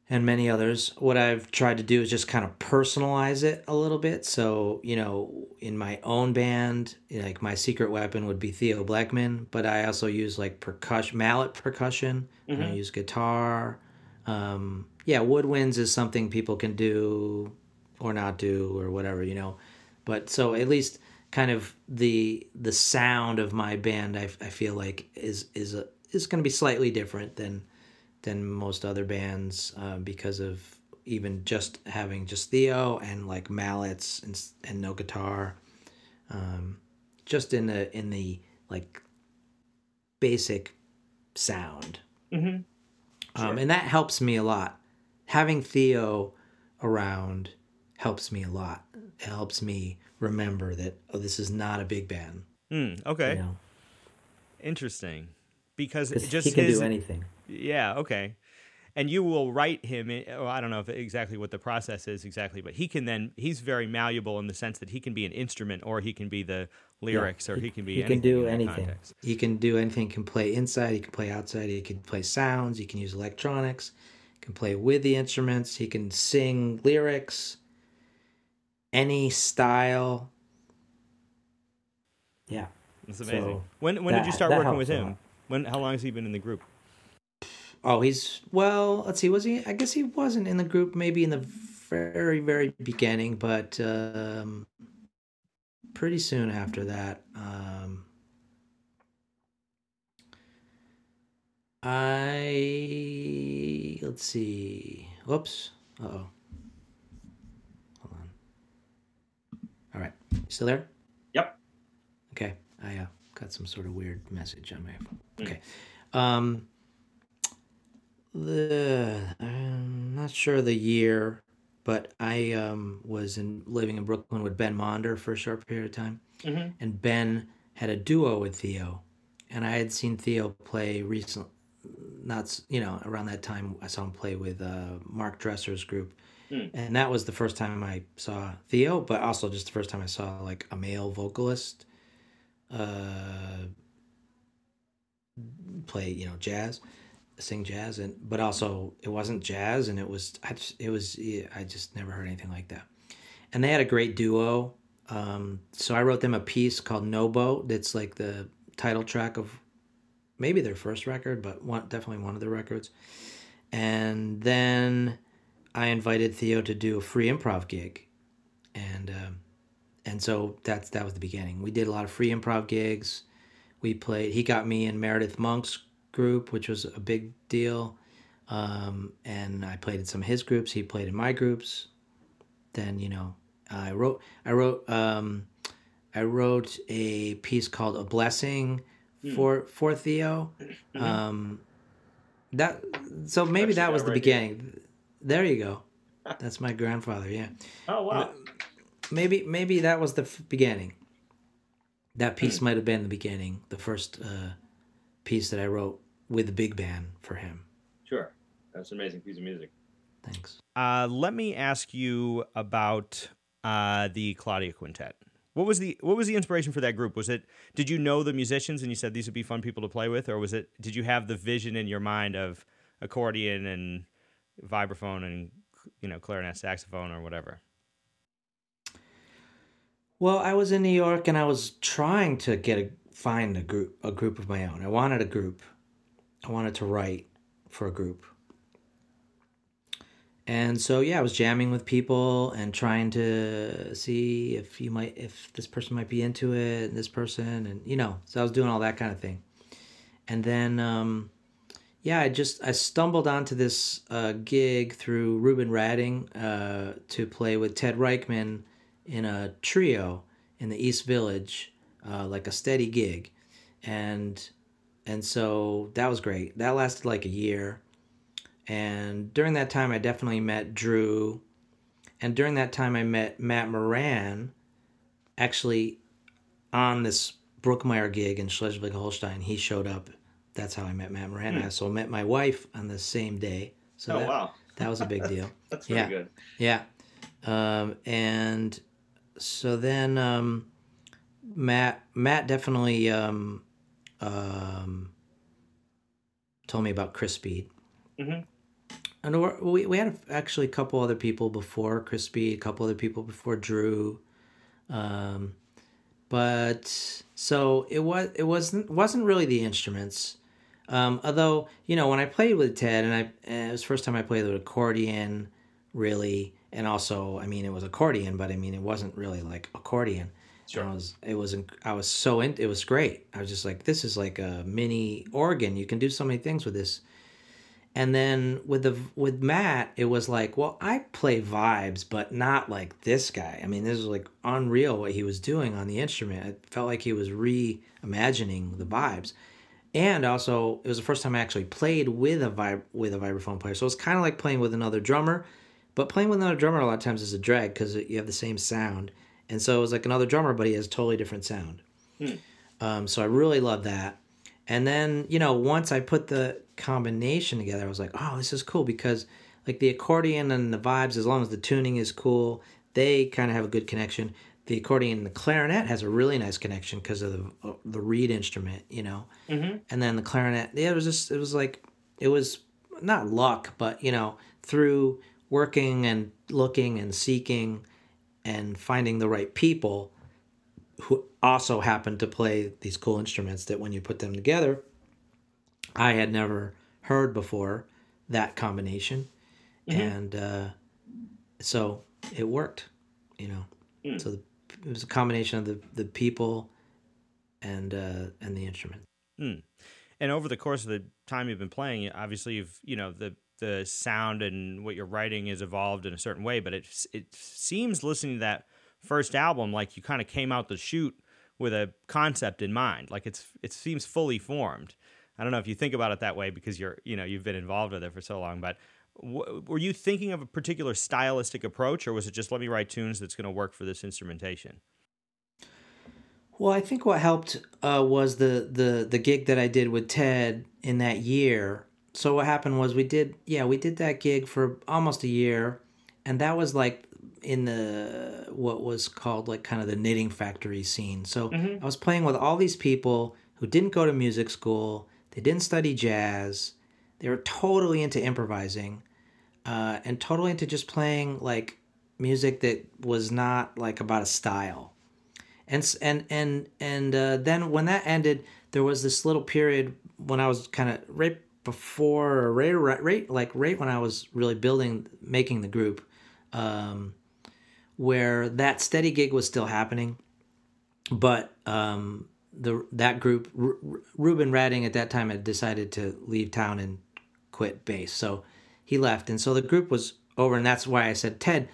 Speaker 2: and many others, what I've tried to do is just kind of personalize it a little bit. So, you know, in my own band, like my secret weapon would be Theo Bleckmann, but I also use like percussion, mallet percussion. Mm-hmm. I use guitar. Um, yeah, woodwinds is something people can do or not do or whatever, you know. But so at least kind of the the sound of my band, I, I feel like is is a, is going to be slightly different than than most other bands uh, because of even just having just Theo and like mallets and and no guitar, um, just in the in the like basic sound,
Speaker 3: mm-hmm.
Speaker 2: Um, sure. um, and that helps me a lot. Having Theo around helps me a lot. It helps me remember that oh, this is not a big band.
Speaker 1: Mm, okay, you know? interesting because
Speaker 2: just he can his, do anything.
Speaker 1: Yeah. Okay. And you will write him. In, well, I don't know if exactly what the process is exactly, but he can then. He's very malleable in the sense that he can be an instrument, or he can be the lyrics, yeah, or he, he, can be.
Speaker 2: He
Speaker 1: can
Speaker 2: do anything. He can do anything. He can play inside. He can play outside. He can play sounds. He can use electronics. He can play with the instruments. He can sing lyrics. Any style. Yeah.
Speaker 1: That's amazing. So when when that, did you start working with him? When how long has he been in the group?
Speaker 2: Oh, he's well. Let's see. Was he? I guess he wasn't in the group. Maybe in the very, very beginning, but um, pretty soon after that, um, I let's see. Whoops. Uh oh. Hold on. All right. You still there?
Speaker 3: Yep.
Speaker 2: Okay. I uh, got some sort of weird message on my phone. Hmm. Okay. Um the I'm not sure the year, but I um, was in living in Brooklyn with Ben Monder for a short period of time,
Speaker 3: mm-hmm.
Speaker 2: and Ben had a duo with Theo, and I had seen Theo play recently. Not you know around that time I saw him play with uh, Mark Dresser's group,
Speaker 3: mm.
Speaker 2: and that was the first time I saw Theo, but also just the first time I saw like a male vocalist uh, play you know jazz sing jazz and but also it wasn't jazz and it was I just, it was I just never heard anything like that. And they had a great duo. Um, so I wrote them a piece called No Boat. That's like the title track of maybe their first record, but one definitely one of the records. And then I invited Theo to do a free improv gig, and um, and so that's that was the beginning. We did a lot of free improv gigs. We played. He got me in Meredith Monk's group, which was a big deal. Um, and I played in some of his groups. He played in my groups. Then you know, I wrote I wrote um, I wrote a piece called "A Blessing" mm. for for Theo. Mm-hmm. Um, that so maybe that was the beginning. Here. There you go. That's my grandfather. Yeah.
Speaker 3: Oh wow.
Speaker 2: Maybe maybe that was the f- beginning. That piece mm. might have been the beginning, the first uh, piece that I wrote with the big band for him.
Speaker 3: Sure, that's an amazing piece of music.
Speaker 2: Thanks.
Speaker 1: Uh, let me ask you about uh, the Claudia Quintet. What was the what was the inspiration for that group? Was it did you know the musicians and you said these would be fun people to play with, or was it did you have the vision in your mind of accordion and vibraphone and you know clarinet, saxophone, or whatever?
Speaker 2: Well, I was in New York and I was trying to get a find a group a group of my own. I wanted a group I wanted to write for a group. And so yeah, I was jamming with people and trying to see if you might if this person might be into it and this person and you know, so I was doing all that kind of thing. and then um, yeah, I just I stumbled onto this uh, gig through Reuben Radding uh, to play with Ted Reichman in a trio in the East Village, uh, like a steady gig, and and so that was great. That lasted like a year, and during that time, I definitely met Drew, and during that time, I met Matt Moran, actually, on this Brookmeyer gig in Schleswig-Holstein. He showed up. That's how I met Matt Moran.
Speaker 3: Hmm.
Speaker 2: I also met my wife on the same day. So
Speaker 3: oh
Speaker 2: that,
Speaker 3: wow,
Speaker 2: that was a big deal.
Speaker 3: that's
Speaker 2: Yeah.
Speaker 3: good.
Speaker 2: Yeah. Um, and so then um, Matt Matt definitely um, um, told me about Chris Speed.
Speaker 3: Mhm.
Speaker 2: And we're- we, we had actually a couple other people before Chris Speed, a couple other people before Drew. Um, but so it was it wasn't wasn't really the instruments. Um, although you know when I played with Ted and I and it was the first time I played with accordion really and also I mean it was accordion but I mean it wasn't really like accordion.
Speaker 3: Sure.
Speaker 2: And I was it was I was so in it was great. I was just like this is like a mini organ. You can do so many things with this. And then with the with Matt, it was like, well, I play vibes, but not like this guy. I mean, this was like unreal what he was doing on the instrument. It felt like he was reimagining the vibes. And also, it was the first time I actually played with a vib- with a vibraphone player. So it's kind of like playing with another drummer, but playing with another drummer a lot of times is a drag because you have the same sound. And so it was like another drummer, but he has totally different sound. Um, so I really love that. And then, you know, once I put the combination together, I was like, oh, this is cool because like the accordion and the vibes, as long as the tuning is cool, they kind of have a good connection. The accordion and the clarinet has a really nice connection because of the the reed instrument, you know.
Speaker 3: Mhm.
Speaker 2: And then the clarinet, yeah, it was just it was like it was not luck, but you know, through working and looking and seeking and finding the right people who also happened to play these cool instruments that when you put them together, I had never heard before that combination. And uh, so it worked, you know.
Speaker 3: Mm.
Speaker 2: So the, it was a combination of the, the people and uh, and the instrument.
Speaker 1: Hmm. And over the course of the time you've been playing, obviously you've you know the the sound and what you're writing has evolved in a certain way. But it it seems listening to that first album like you kind of came out the chute with a concept in mind. Like it's it seems fully formed. I don't know if you think about it that way because you're you know you've been involved with it for so long, but. W- were you thinking of a particular stylistic approach, or was it just let me write tunes that's going to work for this instrumentation?
Speaker 2: Well, I think what helped uh, was the, the the gig that I did with Ted in that year. So what happened was we did yeah we did that gig for almost a year, and that was like in the what was called like kind of the knitting factory scene. So I was playing with all these people who didn't go to music school, they didn't study jazz, they were totally into improvising, uh, and totally into just playing like music that was not like about a style. And and and and uh, then when that ended, there was this little period when I was kind of right before, or right, right, right, like right when I was really building, making the group, um, where that steady gig was still happening, but um, the that group, Ru- Reuben Radding at that time had decided to leave town and quit bass, so he left, and so the group was over, and that's why I said Ted.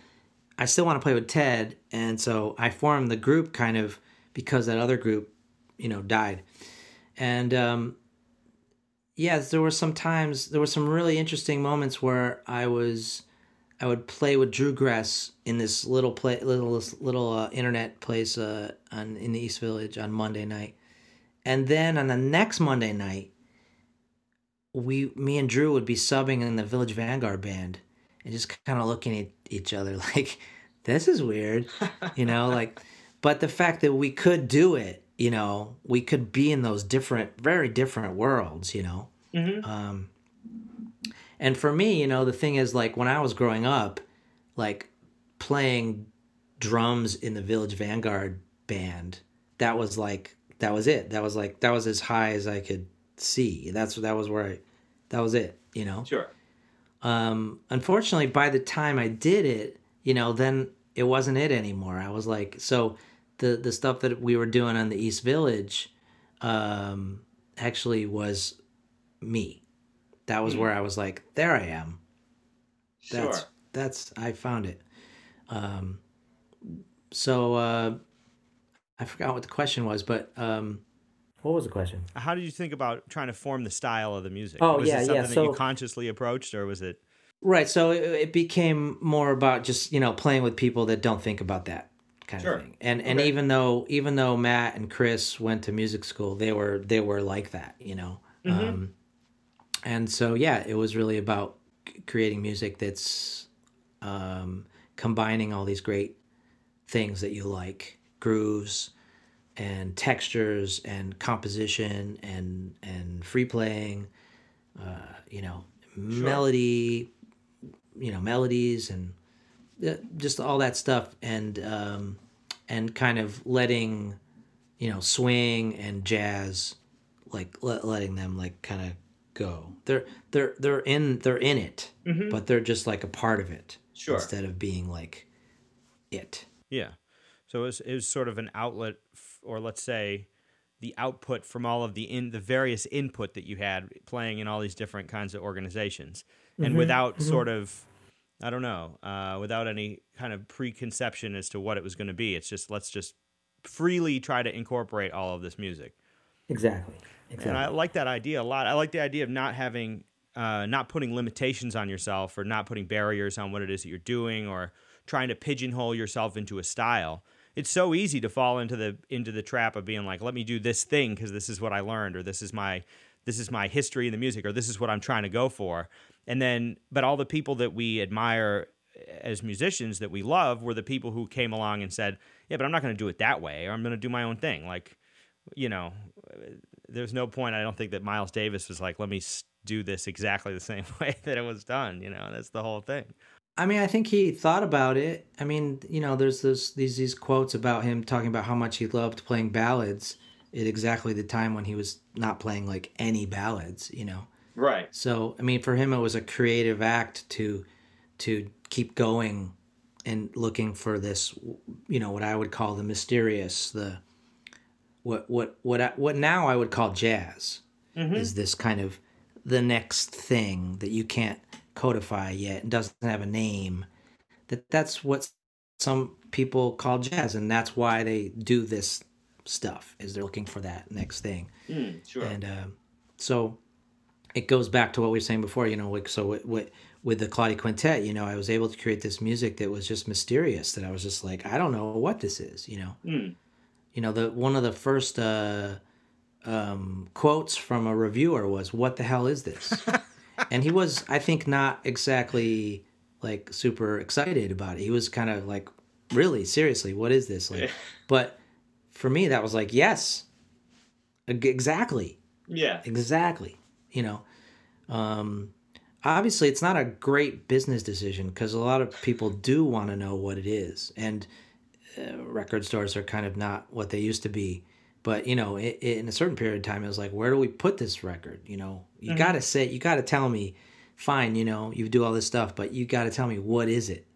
Speaker 2: I still want to play with Ted, and so I formed the group kind of because that other group, you know, died. And um, yes, there were some times, there were some really interesting moments where I was, I would play with Drew Gress in this little play, little little uh, internet place uh, on in the East Village on Monday night, and then on the next Monday night, we, me and Drew would be subbing in the Village Vanguard band and just kind of looking at each other like this is weird you know like but the fact that we could do it you know we could be in those different very different worlds you know
Speaker 3: Mhm.
Speaker 2: um and for me you know the thing is like when i was growing up like playing drums in the village vanguard band that was like that was it that was like that was as high as i could see that's that was where i that was it you know
Speaker 3: Sure.
Speaker 2: um, unfortunately, by the time I did it, you know, then it wasn't it anymore. I was like, so the the stuff that we were doing on the East Village, um, actually was me. That was
Speaker 3: Hmm.
Speaker 2: where I was like, there I am.
Speaker 3: Sure.
Speaker 2: That's that's I found it. Um, so uh, I forgot what the question was, but um, what was the question?
Speaker 1: How did you think about trying to form the style of the music?
Speaker 2: Oh,
Speaker 1: was
Speaker 2: yeah,
Speaker 1: it
Speaker 2: yeah,
Speaker 1: something that you
Speaker 2: so-
Speaker 1: consciously approached, or was it?
Speaker 2: Right. So it, it became more about just you know playing with people that don't think about that kind
Speaker 3: Sure.
Speaker 2: of thing. And and even though even though Matt and Chris went to music school, they were they were like that, you know.
Speaker 3: Mm-hmm.
Speaker 2: Um, and so yeah, it was really about creating music that's um, combining all these great things that you like, grooves and textures and composition and and free playing, uh, you know, melody, you know, melodies and uh, just all that stuff and um, and kind of letting you know swing and jazz like let, letting them like kind of go they're they're they're in they're in it but they're just like a part of it
Speaker 3: Sure.
Speaker 2: instead of being like it
Speaker 1: Yeah. So it was, it was sort of an outlet, or let's say, the output from all of the in the various input that you had playing in all these different kinds of organizations, and without sort of, I don't know, uh, without any kind of preconception as to what it was going to be. It's just let's just freely try to incorporate all of this music.
Speaker 2: exactly
Speaker 1: And I like that idea a lot. I like the idea of not having, uh, not putting limitations on yourself or not putting barriers on what it is that you're doing or trying to pigeonhole yourself into a style. It's so easy to fall into the into the trap of being like, let me do this thing because this is what I learned or this is my this is my history in the music or this is what I'm trying to go for. And then, but all the people that we admire as musicians that we love were the people who came along and said, yeah, but I'm not going to do it that way or I'm going to do my own thing. Like, you know, there's no point. I don't think that Miles Davis was like, let me do this exactly the same way that it was done. You know, that's the whole thing.
Speaker 2: I mean, I think he thought about it. I mean, you know, there's this these these quotes about him talking about how much he loved playing ballads at exactly the time when he was not playing like any ballads, you know.
Speaker 3: Right.
Speaker 2: So, I mean, for him it was a creative act to to keep going and looking for this, you know, what I would call the mysterious, the what what what I, what now I would call jazz mm-hmm. is this kind of the next thing that you can't codify yet and doesn't have a name. That that's what some people call jazz, and that's why they do this stuff. Is they're looking for that next thing.
Speaker 3: Hmm, sure.
Speaker 2: And uh, so it goes back to what we were saying before, you know, like so with, with with the Claudia Quintet, you know, I was able to create this music that was just mysterious. That I was just like, I don't know what this is, you know.
Speaker 3: Hmm.
Speaker 2: You know, the one of the first uh, um, quotes from a reviewer was, "What the hell is this?" and he was, I think, not exactly like super excited about it. He was kind of like, "Really, seriously, what is this?" Like, but for me, that was like, "Yes, exactly."
Speaker 3: Yeah.
Speaker 2: exactly you know um obviously it's not a great business decision because a lot of people do want to know what it is and uh, record stores are kind of not what they used to be but you know it, it, in a certain period of time it was like where do we put this record you know you gotta say you gotta tell me fine you know you do all this stuff but you gotta tell me what is it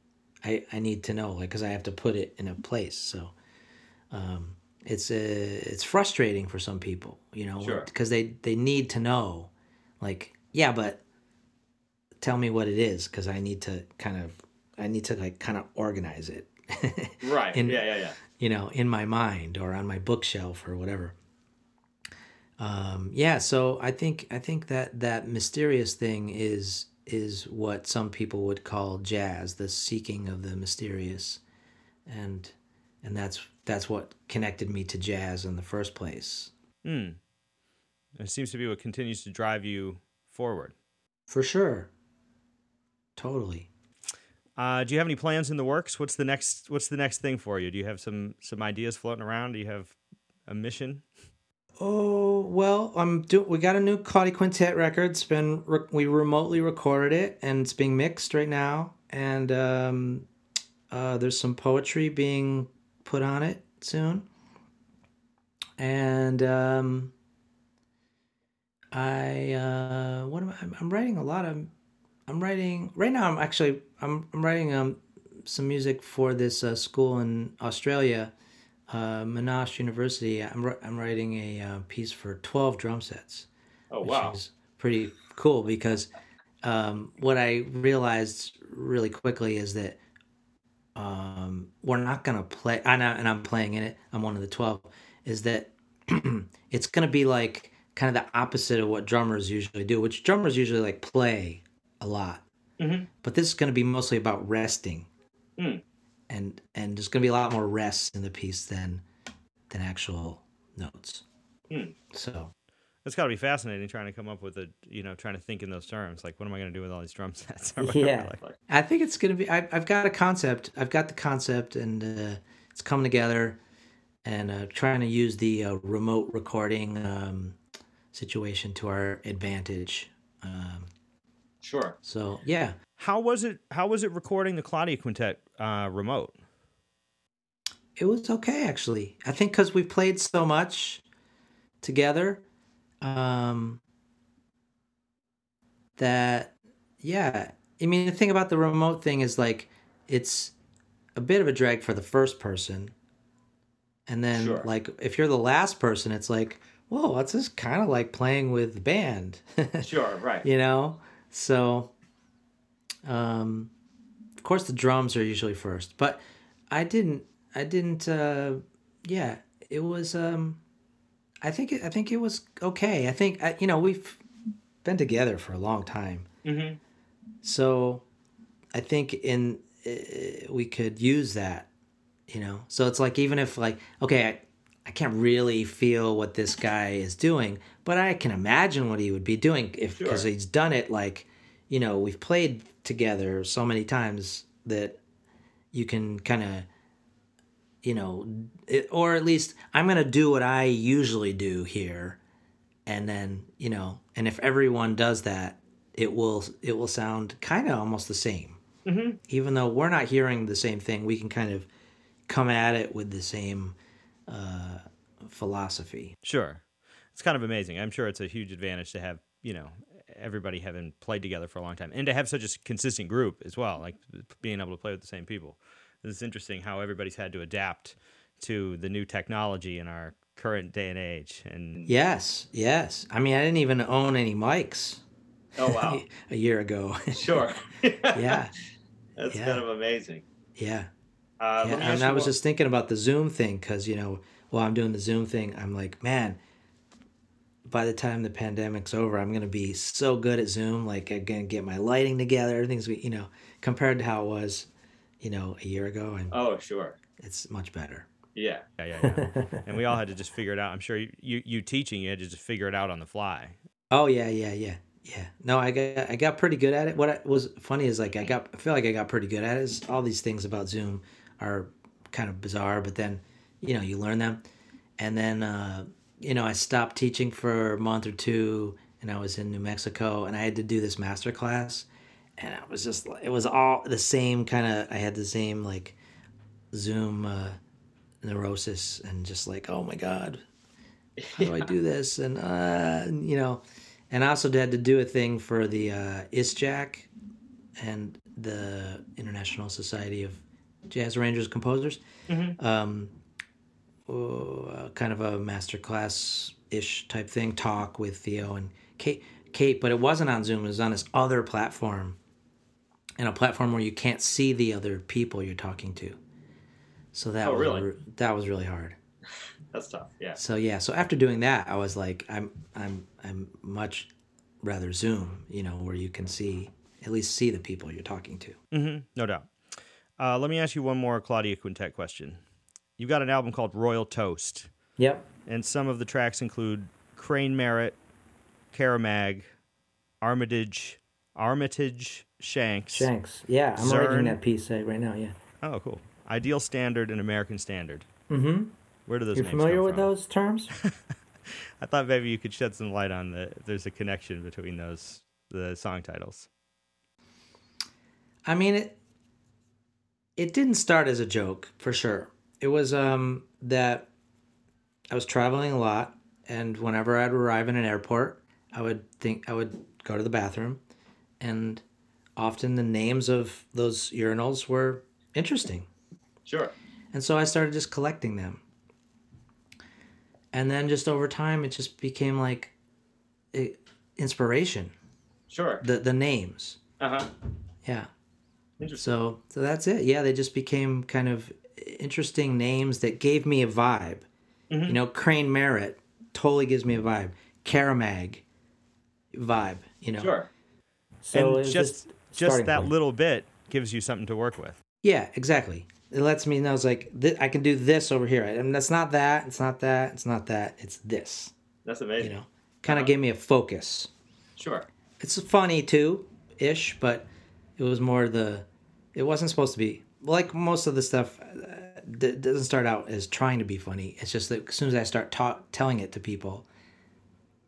Speaker 2: i i need to know like because i have to put it in a place so um it's uh, it's frustrating for some people, you know,
Speaker 3: Sure.
Speaker 2: because they they need to know, like, yeah, but tell me what it is, because I need to kind of I need to like kind of organize it,
Speaker 3: Right. Yeah, yeah, yeah.
Speaker 2: You know, in my mind or on my bookshelf or whatever. Um, yeah, so I think I think that that mysterious thing is is what some people would call jazz, the seeking of the mysterious, and and that's that's what connected me to jazz in the first place.
Speaker 1: Hmm. It seems to be what continues to drive you forward.
Speaker 2: For sure. Totally.
Speaker 1: Uh, do you have any plans in the works? What's the next What's the next thing for you? Do you have some some ideas floating around? Do you have a mission?
Speaker 2: Oh well, I'm do. We got a new Claudia Quintet record. It's been re- we remotely recorded it, and it's being mixed right now. And um, uh, there's some poetry being put on it soon. And um, I uh, what am I? I'm- I'm writing a lot of. I'm writing right now. I'm actually I'm I'm writing um some music for this uh, school in Australia uh, Monash University, I'm I'm writing a uh, piece for twelve drum sets.
Speaker 3: Oh wow!
Speaker 2: Which is pretty cool because um, what I realized really quickly is that um, we're not gonna play. I know, and I'm playing in it. I'm one of the twelve. Is that it's gonna be like kind of the opposite of what drummers usually do, which drummers usually like play a lot.
Speaker 3: Mm-hmm.
Speaker 2: But this is going to be mostly about resting,
Speaker 3: Mm.
Speaker 2: and and there's going to be a lot more rests in the piece than than actual notes.
Speaker 3: Mm.
Speaker 2: So
Speaker 1: It's got to be fascinating trying to come up with a, you know, trying to think in those terms. Like, what am I going to do with all these drum sets? or
Speaker 2: Yeah.
Speaker 1: like-
Speaker 2: I think it's going to be. I, I've got a concept. I've got the concept, and uh, it's coming together, and uh, trying to use the uh, remote recording um, situation to our advantage. Um,
Speaker 3: Sure.
Speaker 2: so yeah,
Speaker 1: how was it? How was it recording the Claudia Quintet uh, remote?
Speaker 2: It was okay actually. I think because we played so much together, um, that yeah. I mean, the thing about the remote thing is like it's a bit of a drag for the first person, and then
Speaker 3: Sure.
Speaker 2: like if you're the last person, it's like, whoa, that's just kind of like playing with the band,
Speaker 3: Sure. Right.
Speaker 2: you know. So, um, of course, the drums are usually first, but I didn't. I didn't. Uh, yeah, it was. Um, I think. It, I think it was okay. I think. I, you know, we've been together for a long time,
Speaker 3: Mm-hmm.
Speaker 2: so I think in uh, we could use that. You know, so it's like even if like okay, I, I can't really feel what this guy is doing, but I can imagine what he would be doing if because
Speaker 3: Sure.
Speaker 2: he's done it. Like, you know, we've played together so many times that you can kind of, you know, it, or at least I'm gonna do what I usually do here, and then you know, and if everyone does that, it will it will sound kind of almost the same.
Speaker 3: Mm-hmm.
Speaker 2: Even though we're not hearing the same thing, we can kind of come at it with the same uh, philosophy.
Speaker 1: Sure. It's kind of amazing. I'm sure it's a huge advantage to have, you know, everybody having played together for a long time and to have such a consistent group as well, like being able to play with the same people. It's interesting how everybody's had to adapt to the new technology in our current day and age. And
Speaker 2: Yes, yes. I mean, I didn't even own any mics
Speaker 3: Oh wow.
Speaker 2: a year ago.
Speaker 3: sure.
Speaker 2: yeah,
Speaker 3: That's
Speaker 2: Yeah.
Speaker 3: kind of amazing.
Speaker 2: yeah.
Speaker 3: Uh,
Speaker 2: yeah. And I was
Speaker 3: one-
Speaker 2: just thinking about the Zoom thing because, you know, while I'm doing the Zoom thing, I'm like, man, by the time the pandemic's over, I'm going to be so good at Zoom. Like, I'm going to get my lighting together. Everything's, you know, compared to how it was, you know, a year ago. And
Speaker 3: Oh sure.
Speaker 2: it's much better.
Speaker 3: Yeah.
Speaker 1: yeah, yeah, yeah. and we all had to just figure it out. I'm sure you, you, you teaching, you had to just figure it out on the fly.
Speaker 2: Oh yeah, yeah, yeah, yeah. No, I got I got pretty good at it. What I, was funny is like I got I feel like I got pretty good at it. Is all these things about Zoom are kind of bizarre, but then you know you learn them, and then uh, you know I stopped teaching for a month or two, and I was in New Mexico, and I had to do this master class, and I was just it was all the same kind of I had the same like Zoom uh, neurosis and just like oh my god how do I do this? And, uh, you know, and I also had to do a thing for the uh, ISJAC and the International Society of Jazz Arrangers Composers. Um, uh, kind of a masterclass ish type thing, talk with Theo and Kate. Kate, but it wasn't on Zoom. It was on this other platform, and a platform where you can't see the other people you're talking to. So that
Speaker 3: Oh,
Speaker 2: was
Speaker 3: really?
Speaker 2: re- that was really hard.
Speaker 3: That's tough. Yeah.
Speaker 2: So yeah, so after doing that, I was like, I'm I'm I'm much rather Zoom, you know, where you can see at least see the people you're talking to.
Speaker 1: hmm no doubt. Uh, let me ask you one more Claudia Quintet question. You've got an album called Royal Toast,
Speaker 2: Yep.
Speaker 1: and some of the tracks include Crane Merritt, Keramag, Armitage, Armitage Shanks.
Speaker 2: Shanks. Yeah, I'm
Speaker 1: Zern.
Speaker 2: writing that piece uh, right now. Yeah.
Speaker 1: Oh, cool. Ideal Standard and American Standard.
Speaker 2: Mm-hmm.
Speaker 1: Where do those
Speaker 2: You're
Speaker 1: names
Speaker 2: familiar
Speaker 1: come
Speaker 2: with
Speaker 1: from?
Speaker 2: those terms?
Speaker 1: I thought maybe you could shed some light on the if there's a connection between those the song titles.
Speaker 2: I mean it. It didn't start as a joke for sure. It was um that I was traveling a lot, and whenever I'd arrive in an airport, I would think I would go to the bathroom, and often the names of those urinals were interesting,
Speaker 3: Sure.
Speaker 2: and so I started just collecting them. and then just over time, it just became like it, inspiration.
Speaker 3: Sure.
Speaker 2: The the names,
Speaker 3: Uh huh.
Speaker 2: yeah.
Speaker 3: Interesting.
Speaker 2: So so that's it. Yeah, they just became kind of interesting names that gave me a vibe.
Speaker 3: Mhm.
Speaker 2: You know, Crane Merritt totally gives me a vibe. Keramag vibe. You know.
Speaker 3: Sure.
Speaker 2: So
Speaker 1: and just just that
Speaker 2: point.
Speaker 1: little bit gives you something to work with.
Speaker 2: Yeah, exactly. It lets me know it's like th- I can do this over here, and that's not that. It's not that. It's not that. It's this.
Speaker 3: That's amazing.
Speaker 2: You know, kind of
Speaker 3: Uh-huh.
Speaker 2: gave me a focus.
Speaker 3: Sure.
Speaker 2: It's funny too, ish, but it was more the. It wasn't supposed to be like most of the stuff. Uh, d- doesn't start out as trying to be funny. It's just that as soon as I start ta- telling it to people,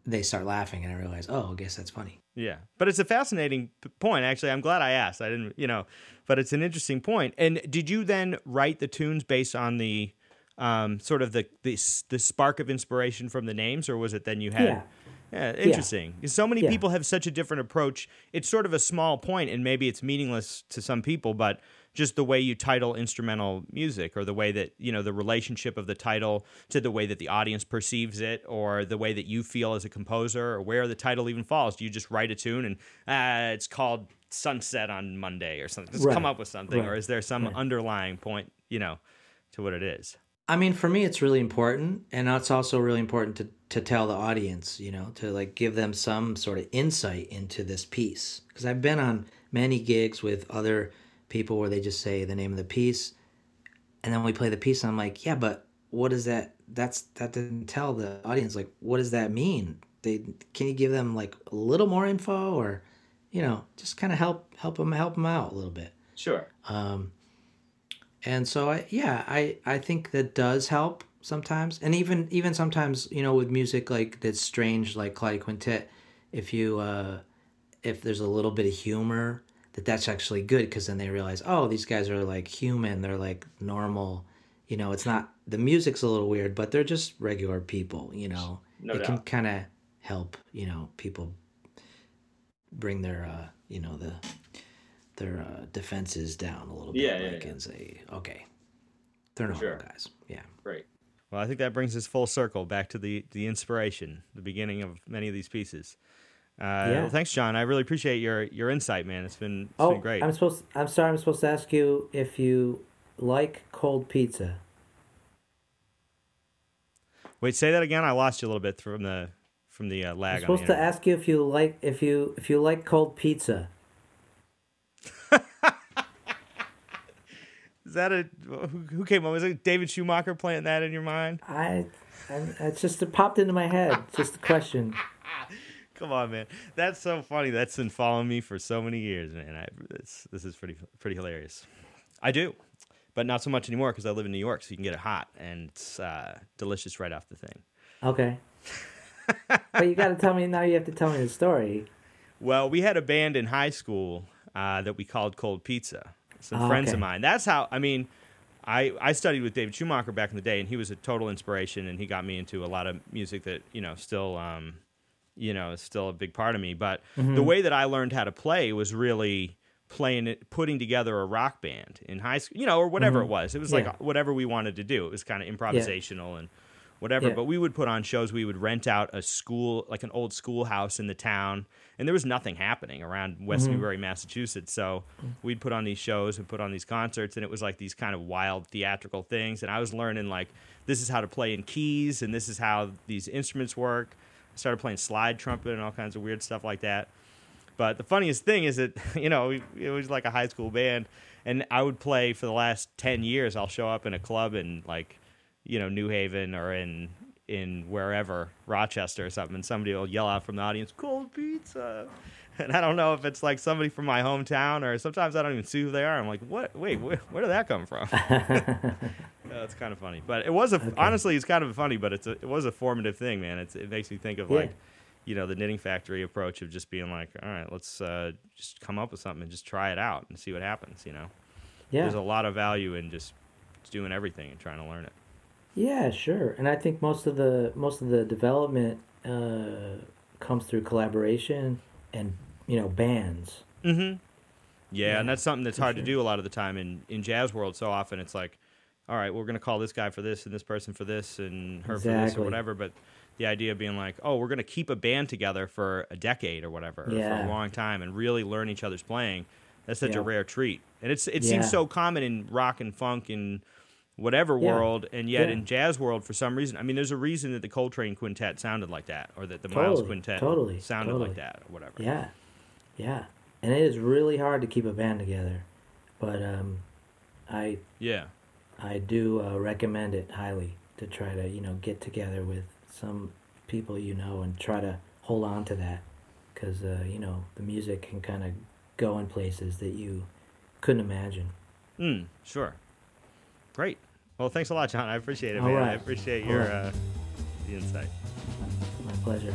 Speaker 2: they start laughing, and I realize, oh, I guess that's funny.
Speaker 1: Yeah, but it's a fascinating p- point. Actually, I'm glad I asked. I didn't, you know, but it's an interesting point. And did you then write the tunes based on the um, sort of the, the the spark of inspiration from the names, or was it then you had?
Speaker 2: Yeah.
Speaker 1: Yeah, interesting. So many
Speaker 2: Yeah.
Speaker 1: people have such a different approach. It's sort of a small point, and maybe it's meaningless to some people, but just the way you title instrumental music, or the way that you know the relationship of the title to the way that the audience perceives it, or the way that you feel as a composer, or where the title even falls. Do you just write a tune and uh, it's called Sunset on Monday or something? Just come up with something, or is there some
Speaker 2: Right.
Speaker 1: underlying point, you know, to what it is?
Speaker 2: I mean, for me, it's really important, and it's also really important to to tell the audience, you know, to like give them some sort of insight into this piece. Because I've been on many gigs with other people where they just say the name of the piece, and then we play the piece, and I'm like, yeah, but what does that? That's that didn't tell the audience like what does that mean? They can you give them like a little more info, or you know, just kind of help help them help them out a little bit.
Speaker 3: Sure.
Speaker 2: Um, and so I, yeah, I, I think that does help sometimes. And even, even sometimes, you know, with music like that's strange, like Claudia Quintet, if you, uh, if there's a little bit of humor, that that's actually good because then they realize, oh, these guys are like human. They're like normal. You know, it's not the music's a little weird, but they're just regular people. You know,
Speaker 3: No
Speaker 2: it can kind of help. You know, people bring their, uh, you know, the their uh, defenses down a little bit,
Speaker 3: Yeah, yeah,
Speaker 2: like
Speaker 3: yeah.
Speaker 2: and say, okay, they're normal
Speaker 3: Sure.
Speaker 2: guys. Yeah.
Speaker 3: right
Speaker 1: Well, I think that brings us full circle back to the the inspiration, the beginning of many of these pieces. Uh,
Speaker 2: Yeah.
Speaker 1: thanks, John. I really appreciate your your insight, man. It's been it's
Speaker 2: oh,
Speaker 1: been great.
Speaker 2: I'm supposed. I'm sorry. I'm supposed to ask you if you like cold pizza.
Speaker 1: Wait, say that again. I lost you a little bit from the from the uh,
Speaker 2: I'm
Speaker 1: lag. on
Speaker 2: supposed to ask you if you like if you if you like cold pizza.
Speaker 1: Is that a who, came up? Was it David Schumacher playing that in your mind?
Speaker 2: I, I it's just it popped into my head. Just a question.
Speaker 1: Come on, man. That's so funny. That's been following me for so many years, man. I, it's, this is pretty pretty hilarious. I do, but not so much anymore because I live in New York, so you can get it hot and it's uh, delicious right off the thing.
Speaker 2: Okay. but you got to tell me now. You have to tell me the story.
Speaker 1: Well, we had a band in high school uh, that we called Cold Pizza. Some
Speaker 2: Oh,
Speaker 1: friends
Speaker 2: okay.
Speaker 1: of mine. That's how. I mean, I I studied with David Schumacher back in the day, and he was a total inspiration, and he got me into a lot of music that you know still, um, you know, is still a big part of me. But
Speaker 2: Mm-hmm.
Speaker 1: the way that I learned how to play was really playing it, putting together a rock band in high school, you know, or whatever it was. It was like
Speaker 2: Mm-hmm.
Speaker 1: Whatever we wanted to do. It was kind of improvisational and whatever.
Speaker 2: Yeah.
Speaker 1: But we would put on shows. We would rent out a school, like an old schoolhouse in the town, and there was nothing happening around West
Speaker 2: Mm-hmm.
Speaker 1: Newbury, Massachusetts. So we'd put on these shows and put on these concerts, and it was like these kind of wild theatrical things. And I was learning like this is how to play in keys, and this is how these instruments work. Started playing slide trumpet and all kinds of weird stuff like that. But the funniest thing is that you know it was like a high school band, and I would play for the last ten years. I'll show up in a club in like you know New Haven or in in wherever Rochester or something, and somebody will yell out from the audience, "Cold pizza," and I don't know if it's like somebody from my hometown or sometimes I don't even see who they are. I'm like, what? Wait, where, where did that come from? It's kind of funny, but it was a honestly, it's kind of funny, but it's a, it was a formative thing, man. It's, it makes me think of
Speaker 2: Yeah.
Speaker 1: like, you know, the knitting factory approach of just being like, all right, let's uh, just come up with something and just try it out and see what happens. You know,
Speaker 2: Yeah.
Speaker 1: there's a lot of value in just doing everything and trying to learn it.
Speaker 2: Yeah, sure. And I think most of the most of the development uh, comes through collaboration and you know bands.
Speaker 1: Mm-hmm. Yeah,
Speaker 2: Yeah,
Speaker 1: and that's something that's hard to do a lot of the time in in jazz world. So often it's like all right, we're going to call this guy for this and this person for this and her for this or whatever. But the idea of being like, oh, we're going to keep a band together for a decade or whatever, or for a long time, and really learn each other's playing. That's such
Speaker 2: Yeah.
Speaker 1: a rare treat, and it's it
Speaker 2: Yeah.
Speaker 1: seems so common in rock and funk and whatever
Speaker 2: Yeah.
Speaker 1: world, and yet
Speaker 2: Yeah.
Speaker 1: in jazz world, for some reason, I mean, there's a reason that the Coltrane Quintet sounded like that, or that the Miles
Speaker 2: Totally,
Speaker 1: Quintet
Speaker 2: totally,
Speaker 1: sounded
Speaker 2: totally.
Speaker 1: like that, or whatever.
Speaker 2: Yeah, yeah, and it is really hard to keep a band together, but um, I
Speaker 1: yeah.
Speaker 2: I do uh, recommend it highly to try to you know get together with some people you know and try to hold on to that because uh, you know the music can kind of go in places that you couldn't imagine.
Speaker 1: Mm, sure. Great. Well, thanks a lot, John. I appreciate it,
Speaker 2: All
Speaker 1: man. I appreciate your
Speaker 2: right.
Speaker 1: uh, the insight.
Speaker 2: My pleasure.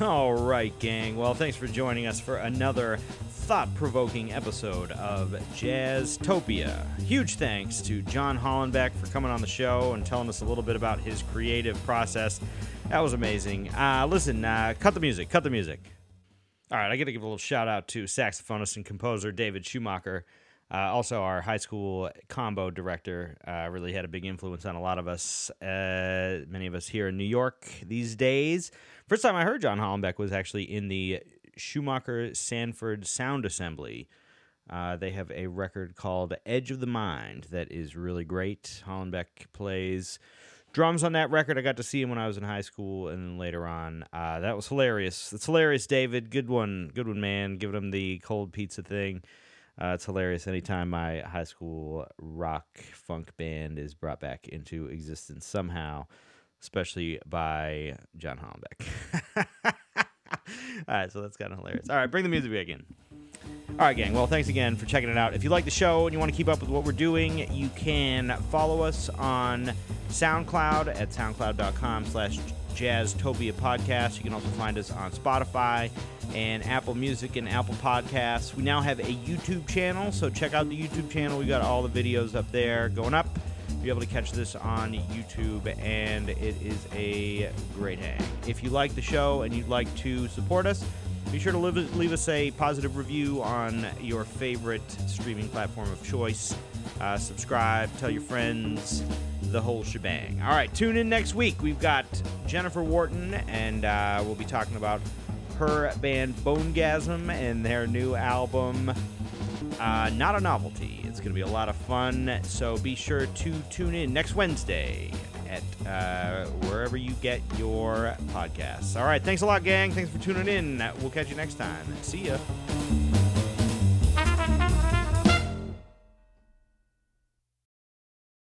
Speaker 1: All right, gang. Well, thanks for joining us for another thought-provoking episode of Jazztopia. Huge thanks to John Hollenbeck for coming on the show and telling us a little bit about his creative process. That was amazing. Uh, listen, uh, cut the music. Cut the music. All right, I got to give a little shout out to saxophonist and composer David Schumacher. Uh, also, our high school combo director uh, really had a big influence on a lot of us, uh, many of us here in New York these days. First time I heard John Hollenbeck was actually in the Schumacher Sanford Sound Assembly. Uh, they have a record called Edge of the Mind that is really great. Hollenbeck plays drums on that record. I got to see him when I was in high school, and then later on, uh, that was hilarious. It's hilarious, David. Good one, good one, man. Giving him the cold pizza thing. Uh, it's hilarious anytime my high school rock funk band is brought back into existence somehow, especially by John Hollenbeck. All right, so that's kind of hilarious. All right, bring the music back in. All right, gang. Well, thanks again for checking it out. If you like the show and you want to keep up with what we're doing, you can follow us on SoundCloud at soundcloud.com slash jazztopia podcast. You can also find us on Spotify and Apple Music and Apple Podcasts. We now have a YouTube channel, so check out the YouTube channel. We got all the videos up there going up. Be able to catch this on YouTube, and it is a great hang. If you like the show and you'd like to support us, be sure to leave, leave us a positive review on your favorite streaming platform of choice. Uh, subscribe, tell your friends, the whole shebang. All right, tune in next week. We've got Jennifer Wharton, and uh, we'll be talking about her band Bonegasm and their new album, uh, Not a Novelty. It's going to be a lot of fun, so be sure to tune in next Wednesday at uh, wherever you get your podcasts. All right, thanks a lot, gang. Thanks for tuning in. We'll catch you next time. See ya.